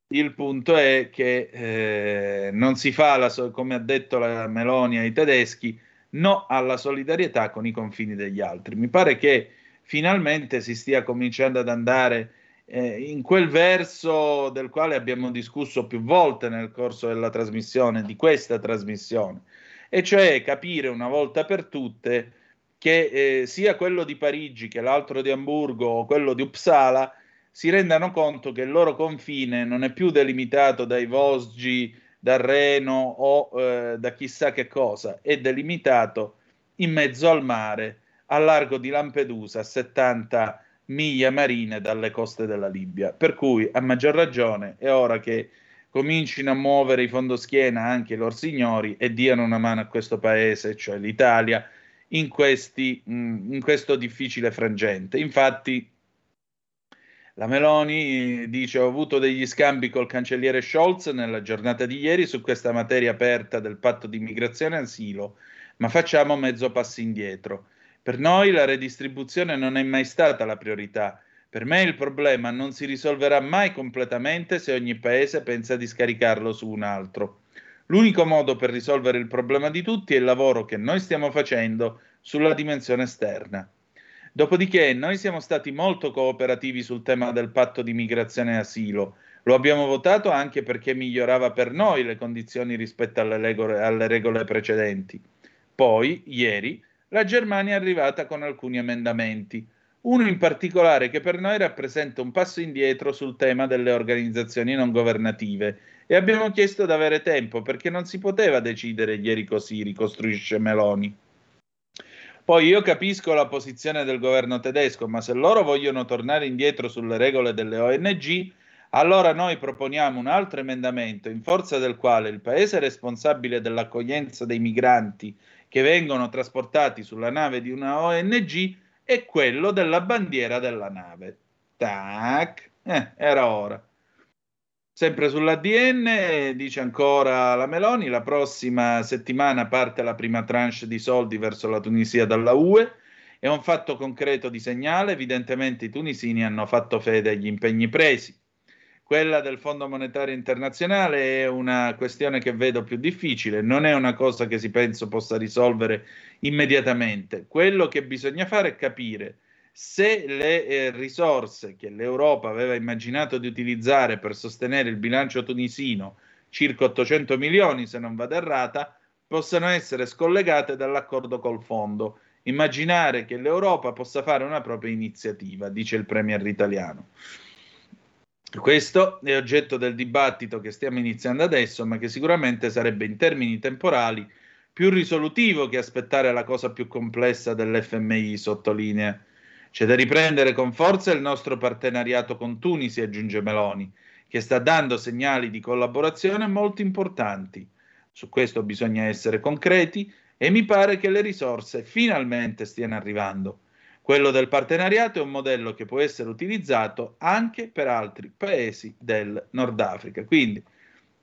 il punto è che eh, non si fa, la come ha detto la Meloni ai tedeschi, no alla solidarietà con i confini degli altri. Mi pare che finalmente si stia cominciando ad andare eh, in quel verso del quale abbiamo discusso più volte nel corso della trasmissione, di questa trasmissione, e cioè capire una volta per tutte che eh, sia quello di Parigi che l'altro di Amburgo o quello di Uppsala si rendano conto che il loro confine non è più delimitato dai Vosgi, dal Reno o eh, da chissà che cosa, è delimitato in mezzo al mare, a largo di Lampedusa, a 70 miglia marine dalle coste della Libia. Per cui, a maggior ragione, è ora che comincino a muovere i fondoschiena anche i loro signori e diano una mano a questo paese, cioè l'Italia, in, questi, mh, in questo difficile frangente. Infatti, la Meloni dice: Ho avuto degli scambi col cancelliere Scholz nella giornata di ieri su questa materia aperta del patto di migrazione e asilo, ma facciamo mezzo passo indietro. Per noi la redistribuzione non è mai stata la priorità. Per me il problema non si risolverà mai completamente se ogni paese pensa di scaricarlo su un altro. L'unico modo per risolvere il problema di tutti è il lavoro che noi stiamo facendo sulla dimensione esterna. Dopodiché noi siamo stati molto cooperativi sul tema del patto di migrazione e asilo. Lo abbiamo votato anche perché migliorava per noi le condizioni rispetto alle regole, alle regole precedenti. Poi, ieri, la Germania è arrivata con alcuni emendamenti, uno in particolare che per noi rappresenta un passo indietro sul tema delle organizzazioni non governative e abbiamo chiesto di avere tempo perché non si poteva decidere ieri così, ricostruisce Meloni. Poi io capisco la posizione del governo tedesco, ma se loro vogliono tornare indietro sulle regole delle ONG, allora noi proponiamo un altro emendamento in forza del quale il paese responsabile dell'accoglienza dei migranti che vengono trasportati sulla nave di una ONG è quello della bandiera della nave. Tac, eh, era ora. Sempre sull'ADN, dice ancora la Meloni, la prossima settimana parte la prima tranche di soldi verso la Tunisia dalla UE. È un fatto concreto di segnale, evidentemente i tunisini hanno fatto fede agli impegni presi. Quella del Fondo Monetario Internazionale è una questione che vedo più difficile, non è una cosa che si penso possa risolvere immediatamente. Quello che bisogna fare è capire se le eh, risorse che l'Europa aveva immaginato di utilizzare per sostenere il bilancio tunisino, circa 800 milioni se non vado errata, possano essere scollegate dall'accordo col fondo. Immaginare che l'Europa possa fare una propria iniziativa, dice il Premier italiano. Questo è oggetto del dibattito che stiamo iniziando adesso, ma che sicuramente sarebbe in termini temporali più risolutivo che aspettare la cosa più complessa dell'FMI, sottolinea. C'è da riprendere con forza il nostro partenariato con Tunisi, aggiunge Meloni, che sta dando segnali di collaborazione molto importanti. Su questo bisogna essere concreti e mi pare che le risorse finalmente stiano arrivando. Quello del partenariato è un modello che può essere utilizzato anche per altri paesi del Nord Africa. Quindi,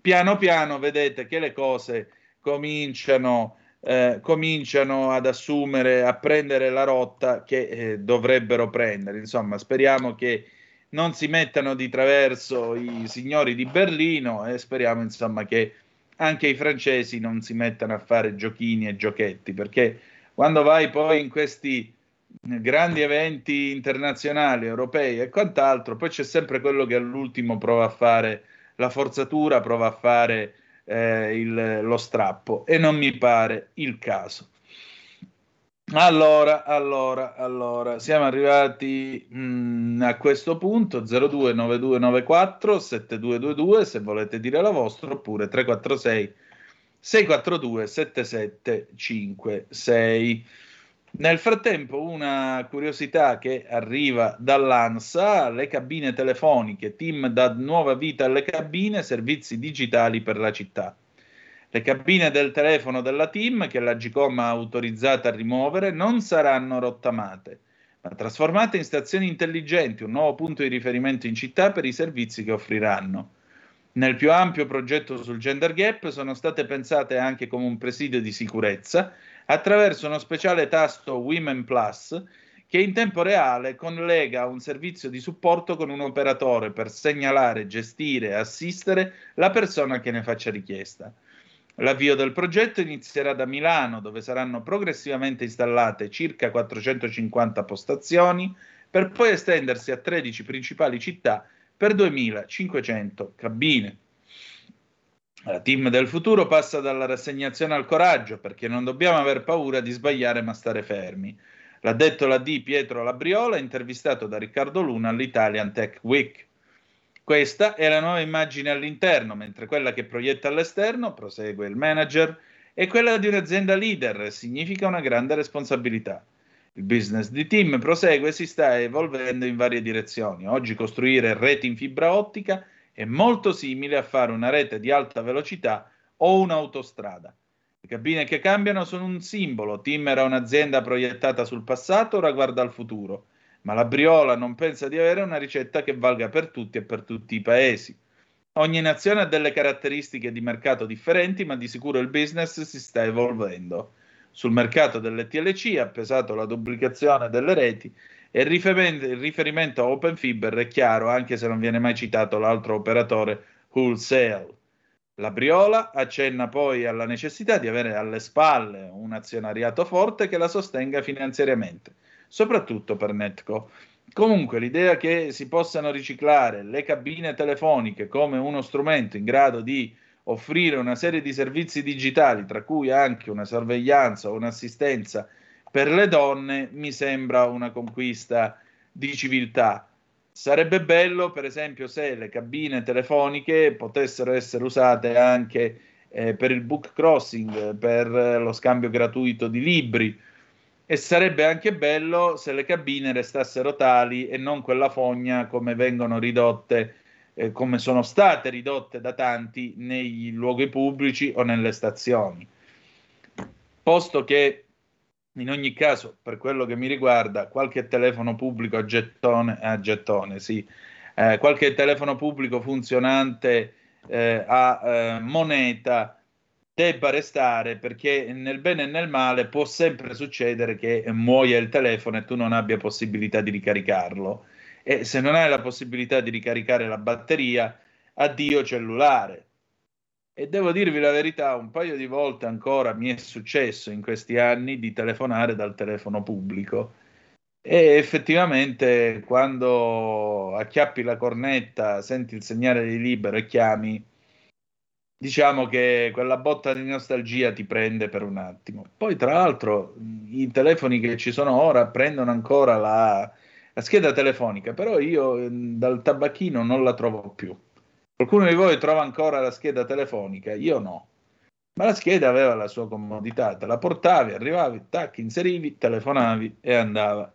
piano piano vedete che le cose cominciano, eh, cominciano ad assumere, a prendere la rotta che eh, dovrebbero prendere. Insomma, speriamo che non si mettano di traverso i signori di Berlino e speriamo, insomma, che anche i francesi non si mettano a fare giochini e giochetti, perché quando vai poi in questi grandi eventi internazionali, europei e quant'altro, poi c'è sempre quello che all'ultimo prova a fare la forzatura, prova a fare eh, il, lo strappo e non mi pare il caso. Allora, allora, allora, siamo arrivati mh, a questo punto 029294 7222 se volete dire la vostra oppure 346 642 7756. Nel frattempo, una curiosità che arriva dall'ANSA, le cabine telefoniche, team dà nuova vita alle cabine, servizi digitali per la città. Le cabine del telefono della team, che la GCOM ha autorizzato a rimuovere, non saranno rottamate, ma trasformate in stazioni intelligenti, un nuovo punto di riferimento in città per i servizi che offriranno. Nel più ampio progetto sul gender gap sono state pensate anche come un presidio di sicurezza attraverso uno speciale tasto Women Plus che in tempo reale collega un servizio di supporto con un operatore per segnalare, gestire e assistere la persona che ne faccia richiesta. L'avvio del progetto inizierà da Milano, dove saranno progressivamente installate circa 450 postazioni, per poi estendersi a 13 principali città per 2500 cabine. La team del futuro passa dalla rassegnazione al coraggio, perché non dobbiamo aver paura di sbagliare ma stare fermi. L'ha detto la D Pietro Labriola, intervistato da Riccardo Luna all'Italian Tech Week. Questa è la nuova immagine all'interno, mentre quella che proietta all'esterno, prosegue il manager, è quella di un'azienda leader, significa una grande responsabilità. Il business di team prosegue e si sta evolvendo in varie direzioni. Oggi costruire reti in fibra ottica è molto simile a fare una rete di alta velocità o un'autostrada. Le cabine che cambiano sono un simbolo. Tim era un'azienda proiettata sul passato, ora guarda al futuro. Ma la Briola non pensa di avere una ricetta che valga per tutti e per tutti i paesi. Ogni nazione ha delle caratteristiche di mercato differenti, ma di sicuro il business si sta evolvendo. Sul mercato delle TLC ha pesato la duplicazione delle reti e il riferimento, il riferimento a Open Fiber è chiaro, anche se non viene mai citato l'altro operatore Wholesale. La Briola accenna poi alla necessità di avere alle spalle un azionariato forte che la sostenga finanziariamente, soprattutto per Netco. Comunque l'idea che si possano riciclare le cabine telefoniche come uno strumento in grado di offrire una serie di servizi digitali, tra cui anche una sorveglianza o un'assistenza per le donne, mi sembra una conquista di civiltà. Sarebbe bello, per esempio, se le cabine telefoniche potessero essere usate anche eh, per il book crossing, per lo scambio gratuito di libri. E sarebbe anche bello se le cabine restassero tali e non quella fogna come vengono ridotte, eh, come sono state ridotte da tanti nei luoghi pubblici o nelle stazioni. Posto che in ogni caso, per quello che mi riguarda, qualche telefono pubblico a gettone, a gettone sì, eh, qualche telefono pubblico funzionante eh, a eh, moneta debba restare perché nel bene e nel male può sempre succedere che muoia il telefono e tu non abbia possibilità di ricaricarlo. E se non hai la possibilità di ricaricare la batteria, addio cellulare. E devo dirvi la verità, un paio di volte ancora mi è successo in questi anni di telefonare dal telefono pubblico. E effettivamente quando acchiappi la cornetta, senti il segnale di libero e chiami, diciamo che quella botta di nostalgia ti prende per un attimo. Poi, tra l'altro, i telefoni che ci sono ora prendono ancora la, la scheda telefonica, però io eh, dal tabacchino non la trovo più. Qualcuno di voi trova ancora la scheda telefonica? Io no. Ma la scheda aveva la sua comodità, te la portavi, arrivavi, tac, inserivi, telefonavi e andava.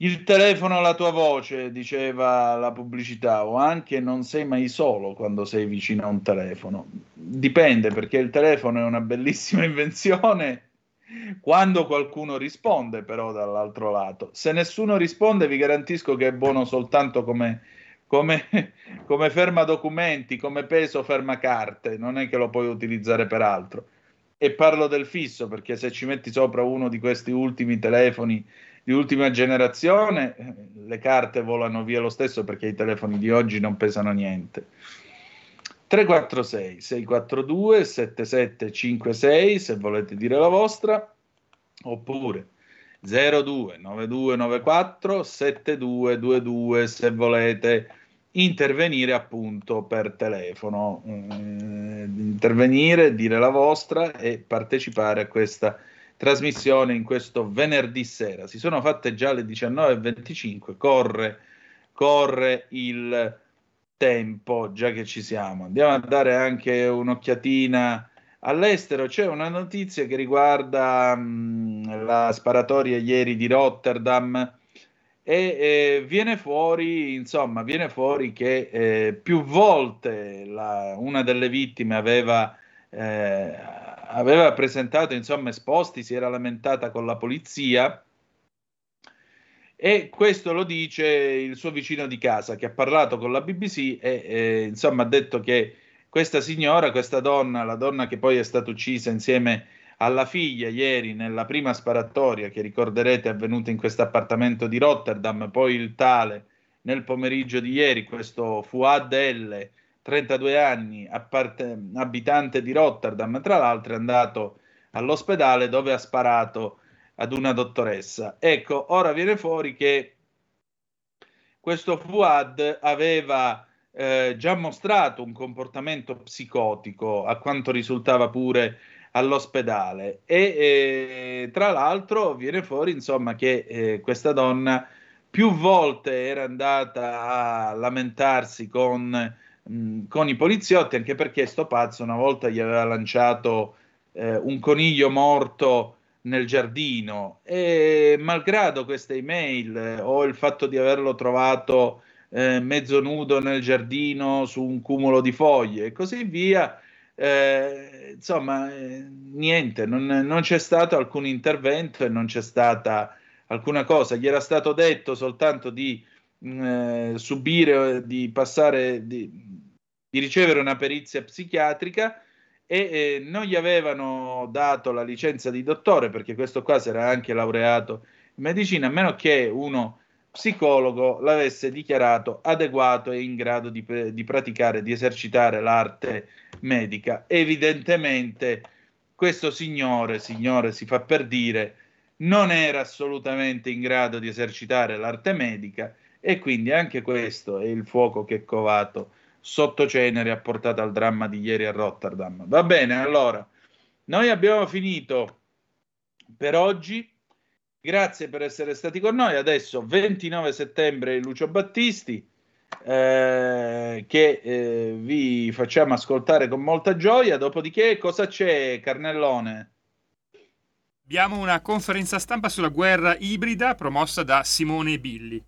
Il telefono la tua voce, diceva la pubblicità, o anche non sei mai solo quando sei vicino a un telefono. Dipende perché il telefono è una bellissima invenzione quando qualcuno risponde però dall'altro lato. Se nessuno risponde vi garantisco che è buono soltanto come come, come ferma documenti, come peso ferma carte, non è che lo puoi utilizzare per altro. E parlo del fisso perché se ci metti sopra uno di questi ultimi telefoni di ultima generazione, eh, le carte volano via lo stesso perché i telefoni di oggi non pesano niente. 346 642 7756 se volete dire la vostra, oppure 02 9294 7222 se volete intervenire appunto per telefono, eh, intervenire, dire la vostra e partecipare a questa trasmissione in questo venerdì sera. Si sono fatte già le 19.25, corre, corre il tempo, già che ci siamo. Andiamo a dare anche un'occhiatina all'estero. C'è una notizia che riguarda mh, la sparatoria ieri di Rotterdam e eh, viene fuori, insomma, viene fuori che eh, più volte la, una delle vittime aveva, eh, aveva presentato, insomma, esposti, si era lamentata con la polizia. E questo lo dice il suo vicino di casa che ha parlato con la BBC e insomma ha detto che questa signora, questa donna, la donna che poi è stata uccisa insieme alla figlia ieri nella prima sparatoria che ricorderete è avvenuta in questo appartamento di Rotterdam, poi il tale nel pomeriggio di ieri, questo Fuad L, 32 anni, apparte- abitante di Rotterdam, tra l'altro è andato all'ospedale dove ha sparato ad una dottoressa. Ecco, ora viene fuori che questo Fuad aveva eh, già mostrato un comportamento psicotico, a quanto risultava pure all'ospedale. E eh, tra l'altro viene fuori, insomma, che eh, questa donna più volte era andata a lamentarsi con, mh, con i poliziotti, anche perché sto pazzo una volta gli aveva lanciato eh, un coniglio morto nel giardino e malgrado queste email eh, o il fatto di averlo trovato eh, mezzo nudo nel giardino su un cumulo di foglie e così via, eh, insomma, eh, niente, non, non c'è stato alcun intervento e non c'è stata alcuna cosa. Gli era stato detto soltanto di mh, eh, subire, di passare, di, di ricevere una perizia psichiatrica e eh, non gli avevano dato la licenza di dottore perché questo qua si era anche laureato in medicina, a meno che uno psicologo l'avesse dichiarato adeguato e in grado di, di praticare, di esercitare l'arte medica. Evidentemente questo signore, signore si fa per dire, non era assolutamente in grado di esercitare l'arte medica e quindi anche questo è il fuoco che covato sotto cenere ha portato al dramma di ieri a Rotterdam. Va bene, allora, noi abbiamo finito per oggi. Grazie per essere stati con noi. Adesso 29 settembre Lucio Battisti eh, che eh, vi facciamo ascoltare con molta gioia. Dopodiché cosa c'è Carnellone? Abbiamo una conferenza stampa sulla guerra ibrida promossa da Simone Billi.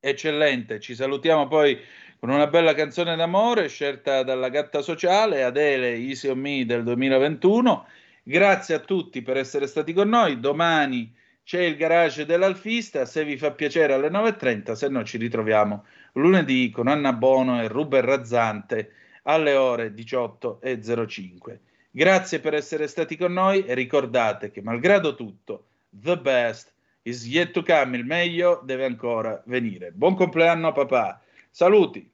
Eccellente, ci salutiamo poi con una bella canzone d'amore scelta dalla gatta sociale Adele Easy on Me del 2021. Grazie a tutti per essere stati con noi. Domani c'è il garage dell'Alfista. Se vi fa piacere alle 9.30, se no ci ritroviamo lunedì con Anna Bono e Ruben Razzante alle ore 18.05. Grazie per essere stati con noi e ricordate che malgrado tutto, the best is yet to come, il meglio deve ancora venire. Buon compleanno papà. Saluti.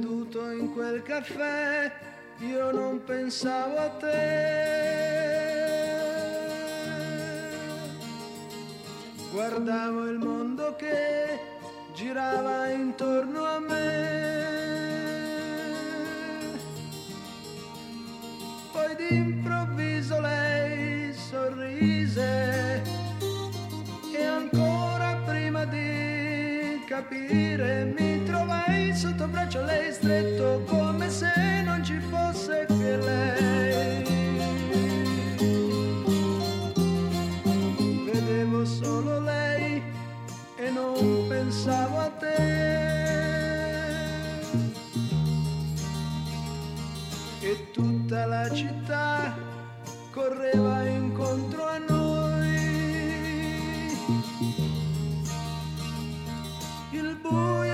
Seduto in quel caffè, io non pensavo a te. Guardavo il mondo che girava intorno a me. Poi d'improvviso lei sorrise e ancora prima di capire mi trovai sotto braccio lei stretto come se non ci fosse che lei. Vedevo solo lei e non pensavo a te. E tutta la città correva incontro a noi. boy.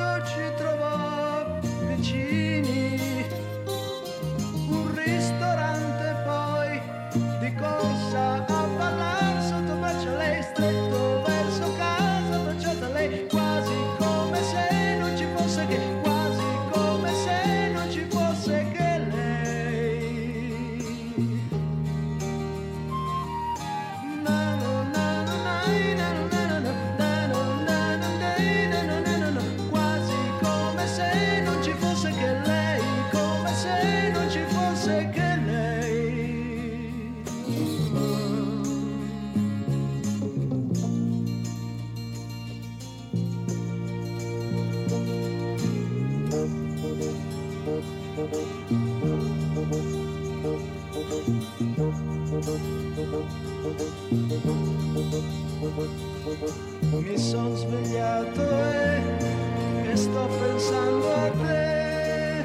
Mi son svegliato e, e sto pensando a te.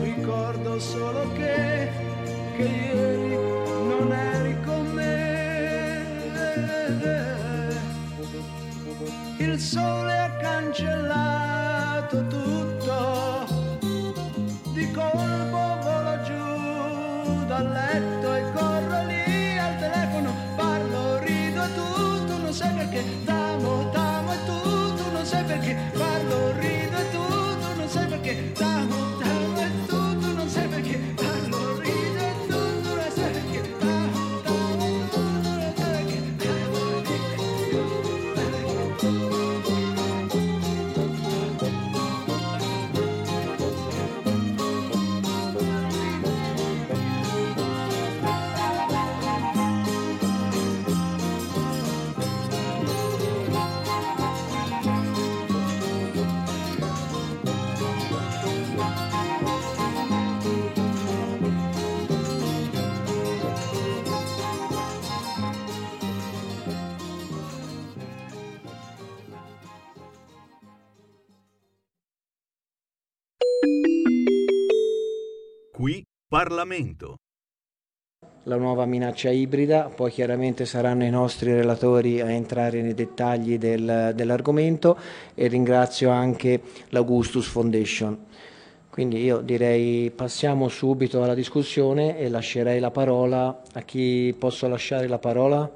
Ricordo solo che, che ieri Parlamento. la nuova minaccia ibrida, poi chiaramente saranno i nostri relatori a entrare nei dettagli del- dell'argomento e ringrazio anche l'Augustus Foundation. Quindi io direi passiamo subito alla discussione e lascerei la parola a chi posso lasciare la parola?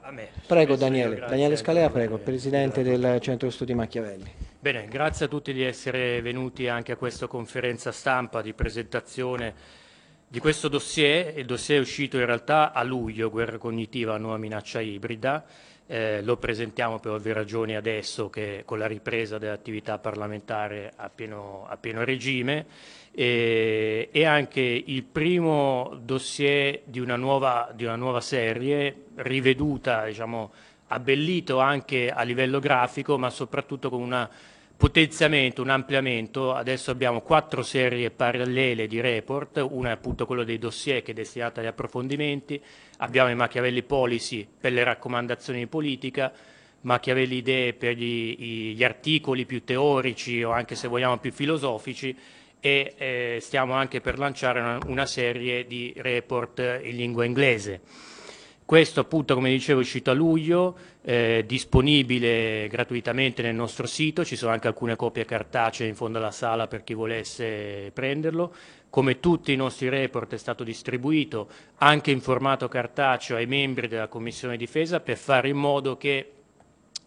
A me. Prego Daniele. Daniele Scalea, prego, Presidente del Centro Studi Machiavelli. Bene, grazie a tutti di essere venuti anche a questa conferenza stampa di presentazione di questo dossier. Il dossier è uscito in realtà a luglio, guerra cognitiva, nuova minaccia ibrida. Eh, lo presentiamo per ovvie ragioni adesso che con la ripresa dell'attività parlamentare a pieno, a pieno regime e, e anche il primo dossier di una nuova, di una nuova serie riveduta, diciamo, abbellito anche a livello grafico, ma soprattutto con un potenziamento, un ampliamento. Adesso abbiamo quattro serie parallele di report, una è appunto quello dei dossier che è destinata agli approfondimenti, abbiamo i Machiavelli Policy per le raccomandazioni di politica, Machiavelli Idee per gli, gli articoli più teorici o anche se vogliamo più filosofici e eh, stiamo anche per lanciare una, una serie di report in lingua inglese. Questo appunto, come dicevo, è uscito a luglio, eh, disponibile gratuitamente nel nostro sito, ci sono anche alcune copie cartacee in fondo alla sala per chi volesse prenderlo. Come tutti i nostri report è stato distribuito anche in formato cartaceo ai membri della Commissione Difesa per fare in modo che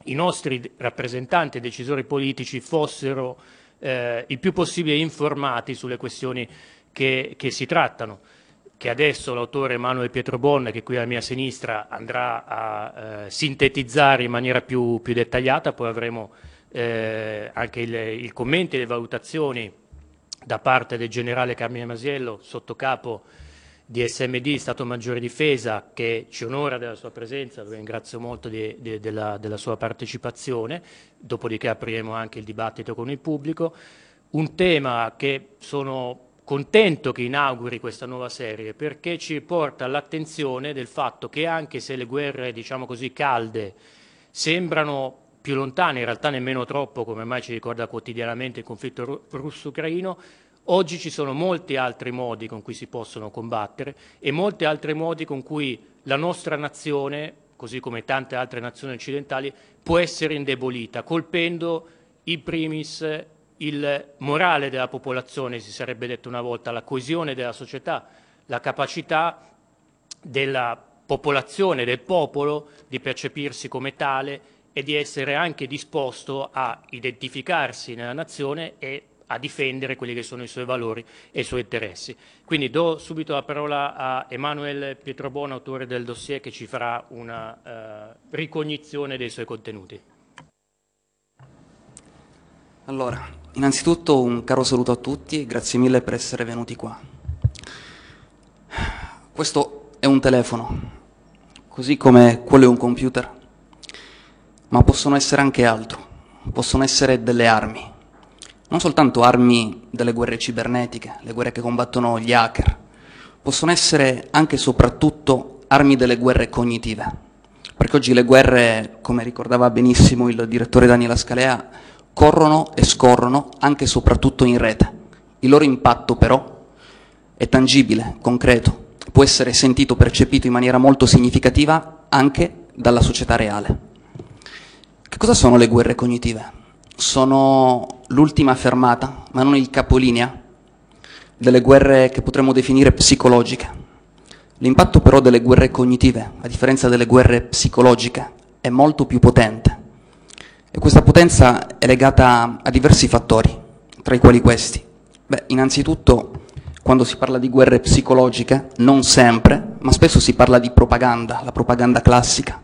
i nostri rappresentanti e decisori politici fossero eh, il più possibile informati sulle questioni che, che si trattano che adesso l'autore Emanuele Pietrobon, che è qui alla mia sinistra, andrà a eh, sintetizzare in maniera più, più dettagliata, poi avremo eh, anche i commenti e le valutazioni da parte del generale Carmine Masiello, sottocapo di SMD, Stato Maggiore Difesa, che ci onora della sua presenza, lo ringrazio molto di- di- della, della sua partecipazione, dopodiché apriremo anche il dibattito con il pubblico. Un tema che sono contento che inauguri questa nuova serie perché ci porta all'attenzione del fatto che anche se le guerre, diciamo così, calde sembrano più lontane, in realtà nemmeno troppo, come mai ci ricorda quotidianamente il conflitto ru- russo-ucraino, oggi ci sono molti altri modi con cui si possono combattere e molti altri modi con cui la nostra nazione, così come tante altre nazioni occidentali, può essere indebolita, colpendo in primis il morale della popolazione, si sarebbe detto una volta, la coesione della società, la capacità della popolazione, del popolo, di percepirsi come tale e di essere anche disposto a identificarsi nella nazione e a difendere quelli che sono i suoi valori e i suoi interessi. Quindi do subito la parola a Emanuele Pietrobon, autore del dossier, che ci farà una eh, ricognizione dei suoi contenuti. Allora, innanzitutto un caro saluto a tutti e grazie mille per essere venuti qua. Questo è un telefono, così come quello è un computer, ma possono essere anche altro, possono essere delle armi, non soltanto armi delle guerre cibernetiche, le guerre che combattono gli hacker, possono essere anche e soprattutto armi delle guerre cognitive. Perché oggi le guerre, come ricordava benissimo il direttore Daniela Scalea, corrono e scorrono anche e soprattutto in rete. Il loro impatto però è tangibile, concreto, può essere sentito, percepito in maniera molto significativa anche dalla società reale. Che cosa sono le guerre cognitive? Sono l'ultima fermata, ma non il capolinea, delle guerre che potremmo definire psicologiche. L'impatto però delle guerre cognitive, a differenza delle guerre psicologiche, è molto più potente. E questa potenza è legata a diversi fattori, tra i quali questi. Beh, innanzitutto, quando si parla di guerre psicologiche, non sempre, ma spesso si parla di propaganda, la propaganda classica.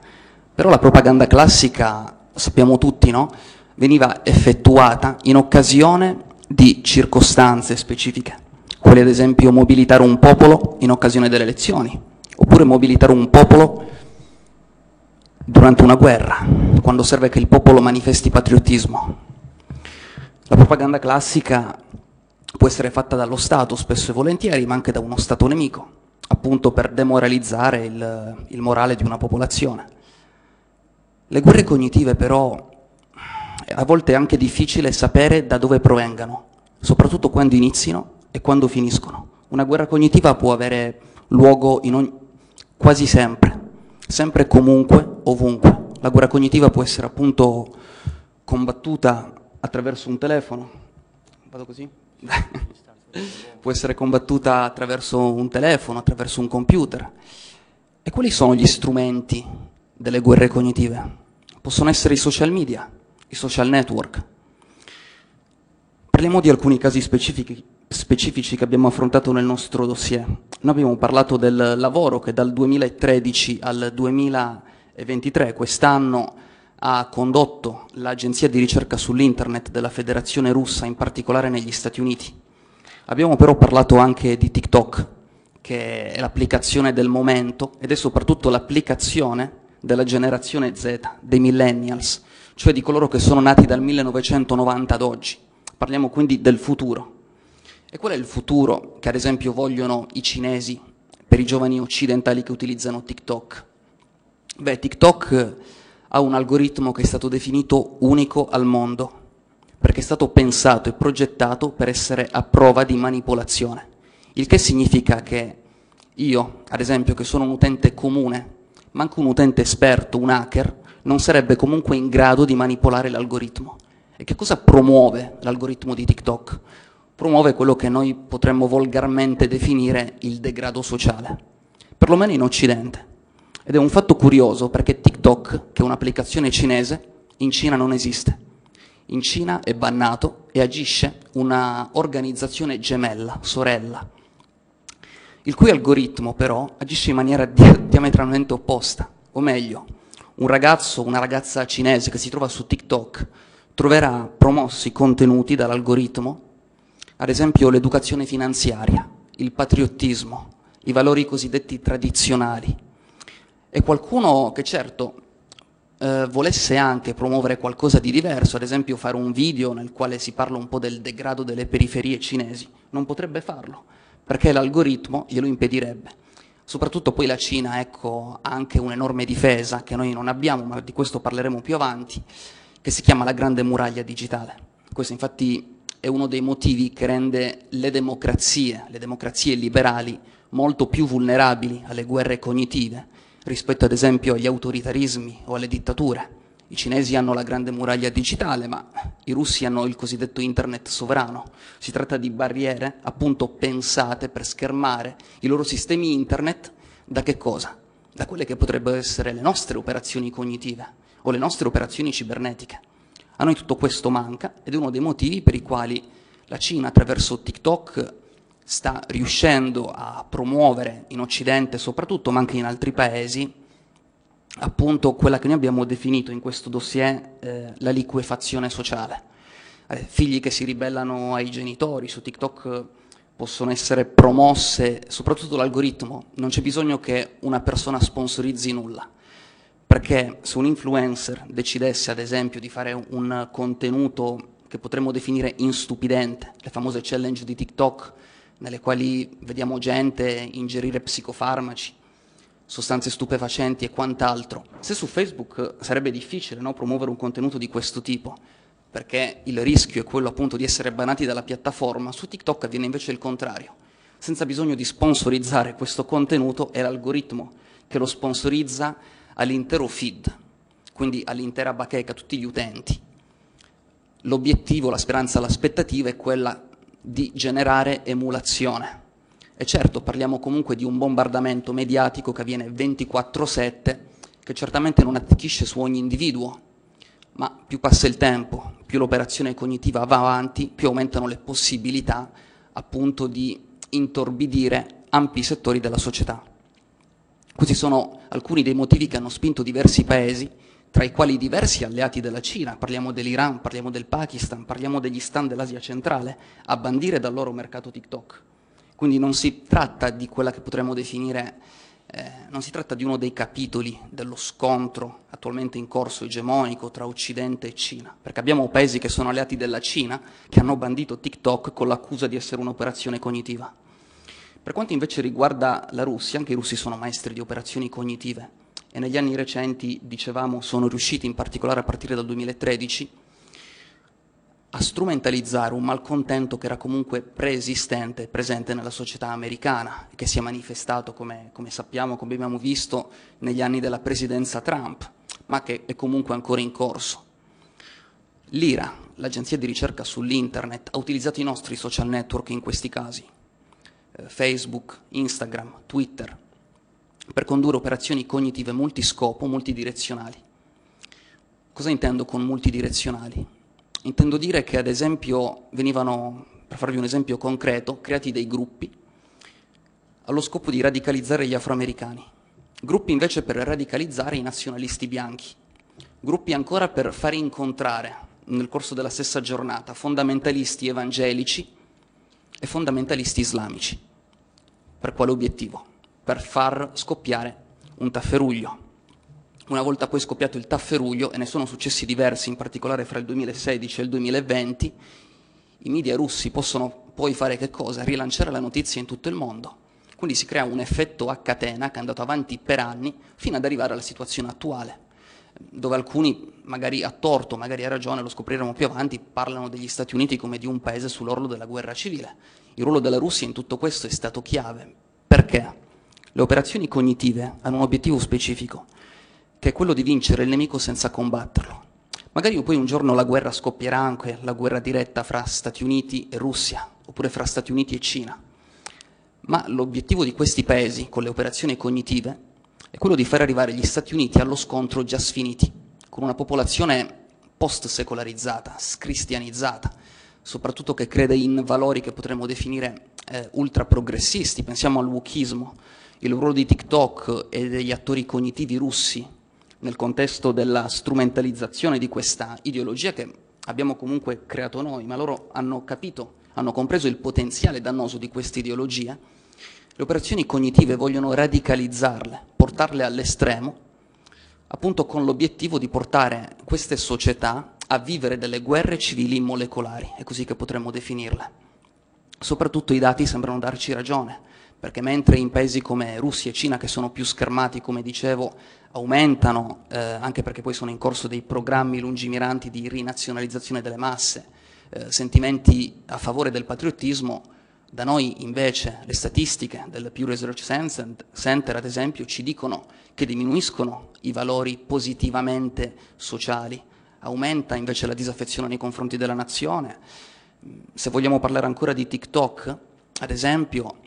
Però la propaganda classica, sappiamo tutti, no? Veniva effettuata in occasione di circostanze specifiche quali ad esempio mobilitare un popolo in occasione delle elezioni, oppure mobilitare un popolo durante una guerra, quando serve che il popolo manifesti patriottismo. La propaganda classica può essere fatta dallo Stato spesso e volentieri, ma anche da uno Stato nemico, appunto per demoralizzare il, il morale di una popolazione. Le guerre cognitive però a volte è anche difficile sapere da dove provengano, soprattutto quando inizino e quando finiscono. Una guerra cognitiva può avere luogo ogni, quasi sempre, sempre e comunque, ovunque. La guerra cognitiva può essere appunto combattuta attraverso un telefono. Vado così? può essere combattuta attraverso un telefono, attraverso un computer. E quali sono gli strumenti delle guerre cognitive? Possono essere i social media, i social network. Parliamo di alcuni casi specifici, specifici che abbiamo affrontato nel nostro dossier. Noi abbiamo parlato del lavoro che dal 2013 al 2023, quest'anno, ha condotto l'agenzia di ricerca sull'internet della Federazione russa, in particolare negli Stati Uniti. Abbiamo però parlato anche di TikTok, che è l'applicazione del momento ed è soprattutto l'applicazione della generazione Z, dei millennials, cioè di coloro che sono nati dal 1990 ad oggi. Parliamo quindi del futuro. E qual è il futuro che ad esempio vogliono i cinesi per i giovani occidentali che utilizzano TikTok? Beh, TikTok ha un algoritmo che è stato definito unico al mondo, perché è stato pensato e progettato per essere a prova di manipolazione. Il che significa che io, ad esempio, che sono un utente comune, ma anche un utente esperto, un hacker, non sarebbe comunque in grado di manipolare l'algoritmo. E che cosa promuove l'algoritmo di TikTok? Promuove quello che noi potremmo volgarmente definire il degrado sociale, perlomeno in Occidente. Ed è un fatto curioso perché TikTok, che è un'applicazione cinese, in Cina non esiste. In Cina è bannato e agisce una organizzazione gemella, sorella, il cui algoritmo però agisce in maniera di- diametralmente opposta, o meglio, un ragazzo, una ragazza cinese che si trova su TikTok troverà promossi contenuti dall'algoritmo, ad esempio l'educazione finanziaria, il patriottismo, i valori cosiddetti tradizionali. E qualcuno che certo eh, volesse anche promuovere qualcosa di diverso, ad esempio fare un video nel quale si parla un po' del degrado delle periferie cinesi, non potrebbe farlo, perché l'algoritmo glielo impedirebbe. Soprattutto poi la Cina ecco, ha anche un'enorme difesa che noi non abbiamo, ma di questo parleremo più avanti, che si chiama la grande muraglia digitale. Questo infatti è uno dei motivi che rende le democrazie, le democrazie liberali, molto più vulnerabili alle guerre cognitive rispetto ad esempio agli autoritarismi o alle dittature. I cinesi hanno la grande muraglia digitale, ma i russi hanno il cosiddetto internet sovrano. Si tratta di barriere appunto pensate per schermare i loro sistemi internet da che cosa? Da quelle che potrebbero essere le nostre operazioni cognitive o le nostre operazioni cibernetiche. A noi tutto questo manca ed è uno dei motivi per i quali la Cina attraverso TikTok sta riuscendo a promuovere in Occidente soprattutto, ma anche in altri paesi, appunto quella che noi abbiamo definito in questo dossier eh, la liquefazione sociale. Eh, figli che si ribellano ai genitori su TikTok possono essere promosse, soprattutto l'algoritmo, non c'è bisogno che una persona sponsorizzi nulla, perché se un influencer decidesse ad esempio di fare un contenuto che potremmo definire instupidente, le famose challenge di TikTok, nelle quali vediamo gente ingerire psicofarmaci, sostanze stupefacenti e quant'altro. Se su Facebook sarebbe difficile no, promuovere un contenuto di questo tipo, perché il rischio è quello appunto di essere banati dalla piattaforma, su TikTok avviene invece il contrario. Senza bisogno di sponsorizzare questo contenuto, è l'algoritmo che lo sponsorizza all'intero feed, quindi all'intera bacheca, tutti gli utenti. L'obiettivo, la speranza, l'aspettativa è quella di generare emulazione. E certo, parliamo comunque di un bombardamento mediatico che avviene 24/7, che certamente non attecchisce su ogni individuo, ma più passa il tempo, più l'operazione cognitiva va avanti, più aumentano le possibilità appunto di intorbidire ampi settori della società. Questi sono alcuni dei motivi che hanno spinto diversi paesi, tra i quali diversi alleati della Cina, parliamo dell'Iran, parliamo del Pakistan, parliamo degli stan dell'Asia centrale, a bandire dal loro mercato TikTok. Quindi non si tratta di quella che potremmo definire, eh, non si tratta di uno dei capitoli dello scontro attualmente in corso egemonico tra Occidente e Cina, perché abbiamo paesi che sono alleati della Cina che hanno bandito TikTok con l'accusa di essere un'operazione cognitiva. Per quanto invece riguarda la Russia, anche i russi sono maestri di operazioni cognitive e negli anni recenti, dicevamo, sono riusciti, in particolare a partire dal 2013, a strumentalizzare un malcontento che era comunque preesistente, presente nella società americana, che si è manifestato, come, come sappiamo, come abbiamo visto, negli anni della presidenza Trump, ma che è comunque ancora in corso. L'IRA, l'agenzia di ricerca sull'internet, ha utilizzato i nostri social network in questi casi, Facebook, Instagram, Twitter, per condurre operazioni cognitive multiscopo, multidirezionali. Cosa intendo con multidirezionali? Intendo dire che ad esempio venivano, per farvi un esempio concreto, creati dei gruppi allo scopo di radicalizzare gli afroamericani, gruppi invece per radicalizzare i nazionalisti bianchi, gruppi ancora per far incontrare nel corso della stessa giornata fondamentalisti evangelici e fondamentalisti islamici. Per quale obiettivo? Per far scoppiare un tafferuglio. Una volta poi scoppiato il tafferuglio, e ne sono successi diversi, in particolare fra il 2016 e il 2020, i media russi possono poi fare che cosa? Rilanciare la notizia in tutto il mondo. Quindi si crea un effetto a catena che è andato avanti per anni fino ad arrivare alla situazione attuale, dove alcuni, magari a torto, magari a ragione, lo scopriremo più avanti, parlano degli Stati Uniti come di un paese sull'orlo della guerra civile. Il ruolo della Russia in tutto questo è stato chiave. Perché? Le operazioni cognitive hanno un obiettivo specifico, che è quello di vincere il nemico senza combatterlo. Magari poi un giorno la guerra scoppierà anche, la guerra diretta fra Stati Uniti e Russia, oppure fra Stati Uniti e Cina. Ma l'obiettivo di questi paesi, con le operazioni cognitive, è quello di far arrivare gli Stati Uniti allo scontro già sfiniti, con una popolazione post-secolarizzata, scristianizzata, soprattutto che crede in valori che potremmo definire eh, ultraprogressisti, pensiamo al wokismo, il ruolo di TikTok e degli attori cognitivi russi nel contesto della strumentalizzazione di questa ideologia che abbiamo comunque creato noi, ma loro hanno capito, hanno compreso il potenziale dannoso di questa ideologia, le operazioni cognitive vogliono radicalizzarle, portarle all'estremo, appunto con l'obiettivo di portare queste società a vivere delle guerre civili molecolari, è così che potremmo definirle. Soprattutto i dati sembrano darci ragione, perché mentre in paesi come Russia e Cina, che sono più schermati, come dicevo, aumentano, eh, anche perché poi sono in corso dei programmi lungimiranti di rinazionalizzazione delle masse, eh, sentimenti a favore del patriottismo, da noi invece le statistiche del Pew Research Center, ad esempio, ci dicono che diminuiscono i valori positivamente sociali, aumenta invece la disaffezione nei confronti della nazione. Se vogliamo parlare ancora di TikTok, ad esempio,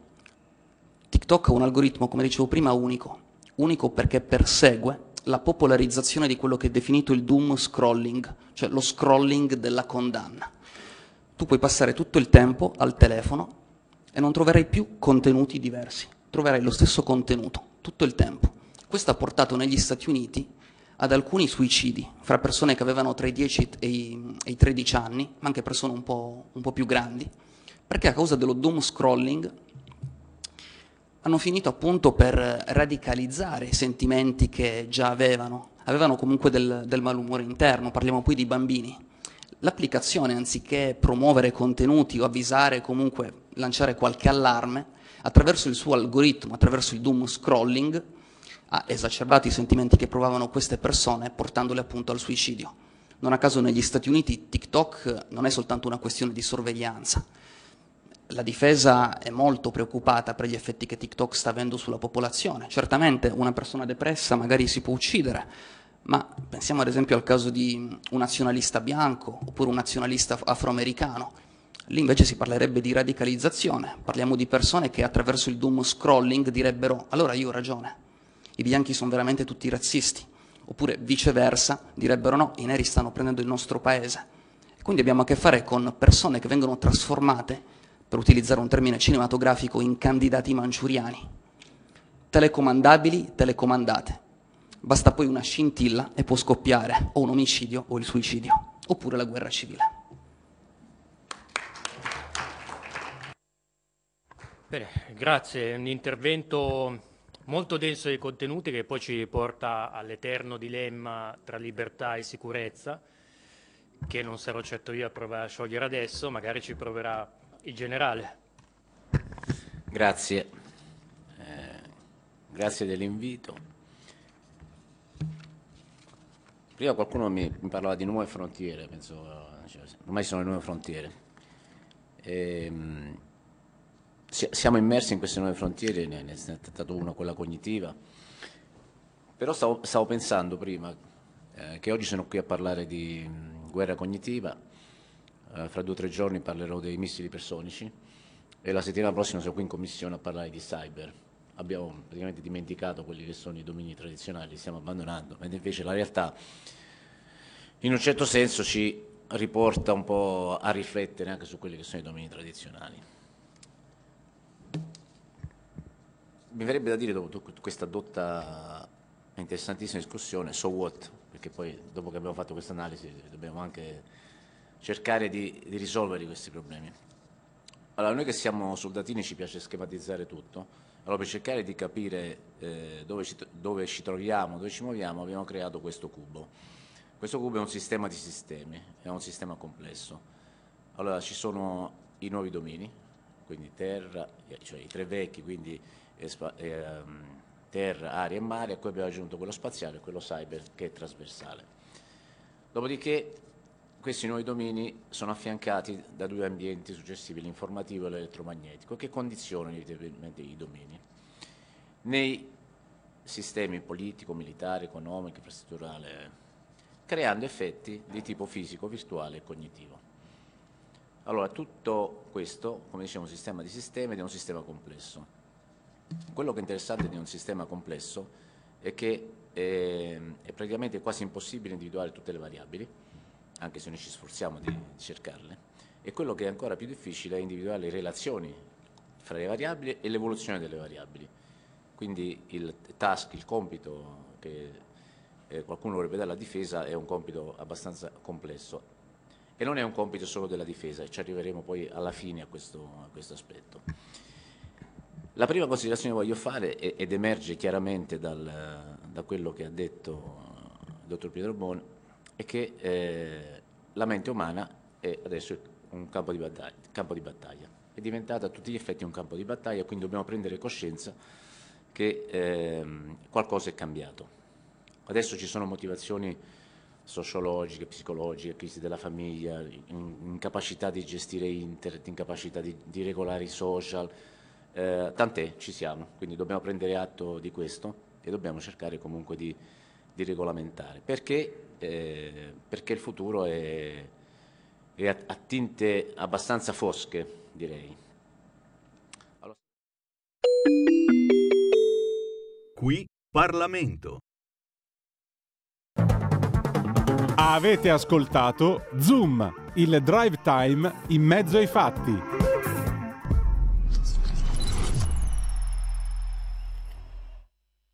TikTok ha un algoritmo, come dicevo prima, unico. Unico perché persegue la popolarizzazione di quello che è definito il doom scrolling, cioè lo scrolling della condanna. Tu puoi passare tutto il tempo al telefono e non troverai più contenuti diversi, troverai lo stesso contenuto tutto il tempo. Questo ha portato negli Stati Uniti ad alcuni suicidi fra persone che avevano tra i 10 e i, e i 13 anni, ma anche persone un po', un po' più grandi, perché a causa dello doom scrolling hanno finito appunto per radicalizzare i sentimenti che già avevano, avevano comunque del, del malumore interno, parliamo poi di bambini. L'applicazione anziché promuovere contenuti o avvisare, comunque lanciare qualche allarme, attraverso il suo algoritmo, attraverso il doom scrolling, ha esacerbato i sentimenti che provavano queste persone portandole appunto al suicidio. Non a caso negli Stati Uniti TikTok non è soltanto una questione di sorveglianza. La difesa è molto preoccupata per gli effetti che TikTok sta avendo sulla popolazione. Certamente una persona depressa magari si può uccidere, ma pensiamo ad esempio al caso di un nazionalista bianco oppure un nazionalista afroamericano. Lì invece si parlerebbe di radicalizzazione. Parliamo di persone che attraverso il doom scrolling direbbero allora io ho ragione, i bianchi sono veramente tutti razzisti. Oppure viceversa direbbero no, i neri stanno prendendo il nostro paese. Quindi abbiamo a che fare con persone che vengono trasformate, per utilizzare un termine cinematografico, in candidati manciuriani. Telecomandabili, telecomandate. Basta poi una scintilla e può scoppiare o un omicidio o il suicidio, oppure la guerra civile. Bene, grazie. Un intervento molto denso di contenuti che poi ci porta all'eterno dilemma tra libertà e sicurezza, che non sarò certo io a provare a sciogliere adesso, magari ci proverà il generale. Grazie, Eh, grazie dell'invito. Prima qualcuno mi, mi parlava di nuove frontiere, penso, cioè, ormai sono le nuove frontiere. Ehm, si- siamo immersi in queste nuove frontiere, ne ne è stata una quella cognitiva, però stavo, stavo pensando prima eh, che oggi sono qui a parlare di mh, guerra cognitiva, eh, fra due o tre giorni parlerò dei missili personici e la settimana prossima sono qui in commissione a parlare di cyber. Abbiamo praticamente dimenticato quelli che sono i domini tradizionali, li stiamo abbandonando, mentre invece la realtà in un certo senso ci riporta un po' a riflettere anche su quelli che sono i domini tradizionali. Mi verrebbe da dire dopo questa dotta interessantissima discussione, so what, perché poi dopo che abbiamo fatto questa analisi dobbiamo anche cercare di, di risolvere questi problemi. Allora, noi che siamo soldatini ci piace schematizzare tutto, allora per cercare di capire eh, dove, ci, dove ci troviamo, dove ci muoviamo, abbiamo creato questo cubo. Questo cubo è un sistema di sistemi, è un sistema complesso. Allora ci sono i nuovi domini, quindi terra, eh, cioè i tre vecchi, quindi eh, ehm, terra, aria e mare, a cui abbiamo aggiunto quello spaziale e quello cyber che è trasversale. Dopodiché questi nuovi domini sono affiancati da due ambienti successivi, l'informativo e l'elettromagnetico, che condizionano i domini. Nei sistemi politico, militare, economico, infrastrutturale, creando effetti di tipo fisico, virtuale e cognitivo. Allora, tutto questo, come dicevo, è un sistema di sistemi ed è un sistema complesso. Quello che è interessante di un sistema complesso è che eh, è praticamente quasi impossibile individuare tutte le variabili, anche se noi ci sforziamo di cercarle, e quello che è ancora più difficile è individuare le relazioni fra le variabili e l'evoluzione delle variabili. Quindi il task, il compito che eh, qualcuno vorrebbe dare alla difesa è un compito abbastanza complesso e non è un compito solo della difesa, e ci arriveremo poi alla fine a questo, a questo aspetto. La prima considerazione che voglio fare, ed emerge chiaramente dal- da quello che ha detto il dottor Pietro Bon, è che eh, la mente umana è adesso un campo di, battaglia, campo di battaglia. È diventata a tutti gli effetti un campo di battaglia, quindi dobbiamo prendere coscienza che ehm, qualcosa è cambiato. Adesso ci sono motivazioni sociologiche, psicologiche, crisi della famiglia, in- incapacità di gestire internet, incapacità di, di regolare i social, eh, tant'è, ci siamo, quindi dobbiamo prendere atto di questo e dobbiamo cercare comunque di, di regolamentare. Perché? Eh, perché il futuro è, è a, a tinte abbastanza fosche, direi. Qui Parlamento. Avete ascoltato Zoom, il drive time in mezzo ai fatti.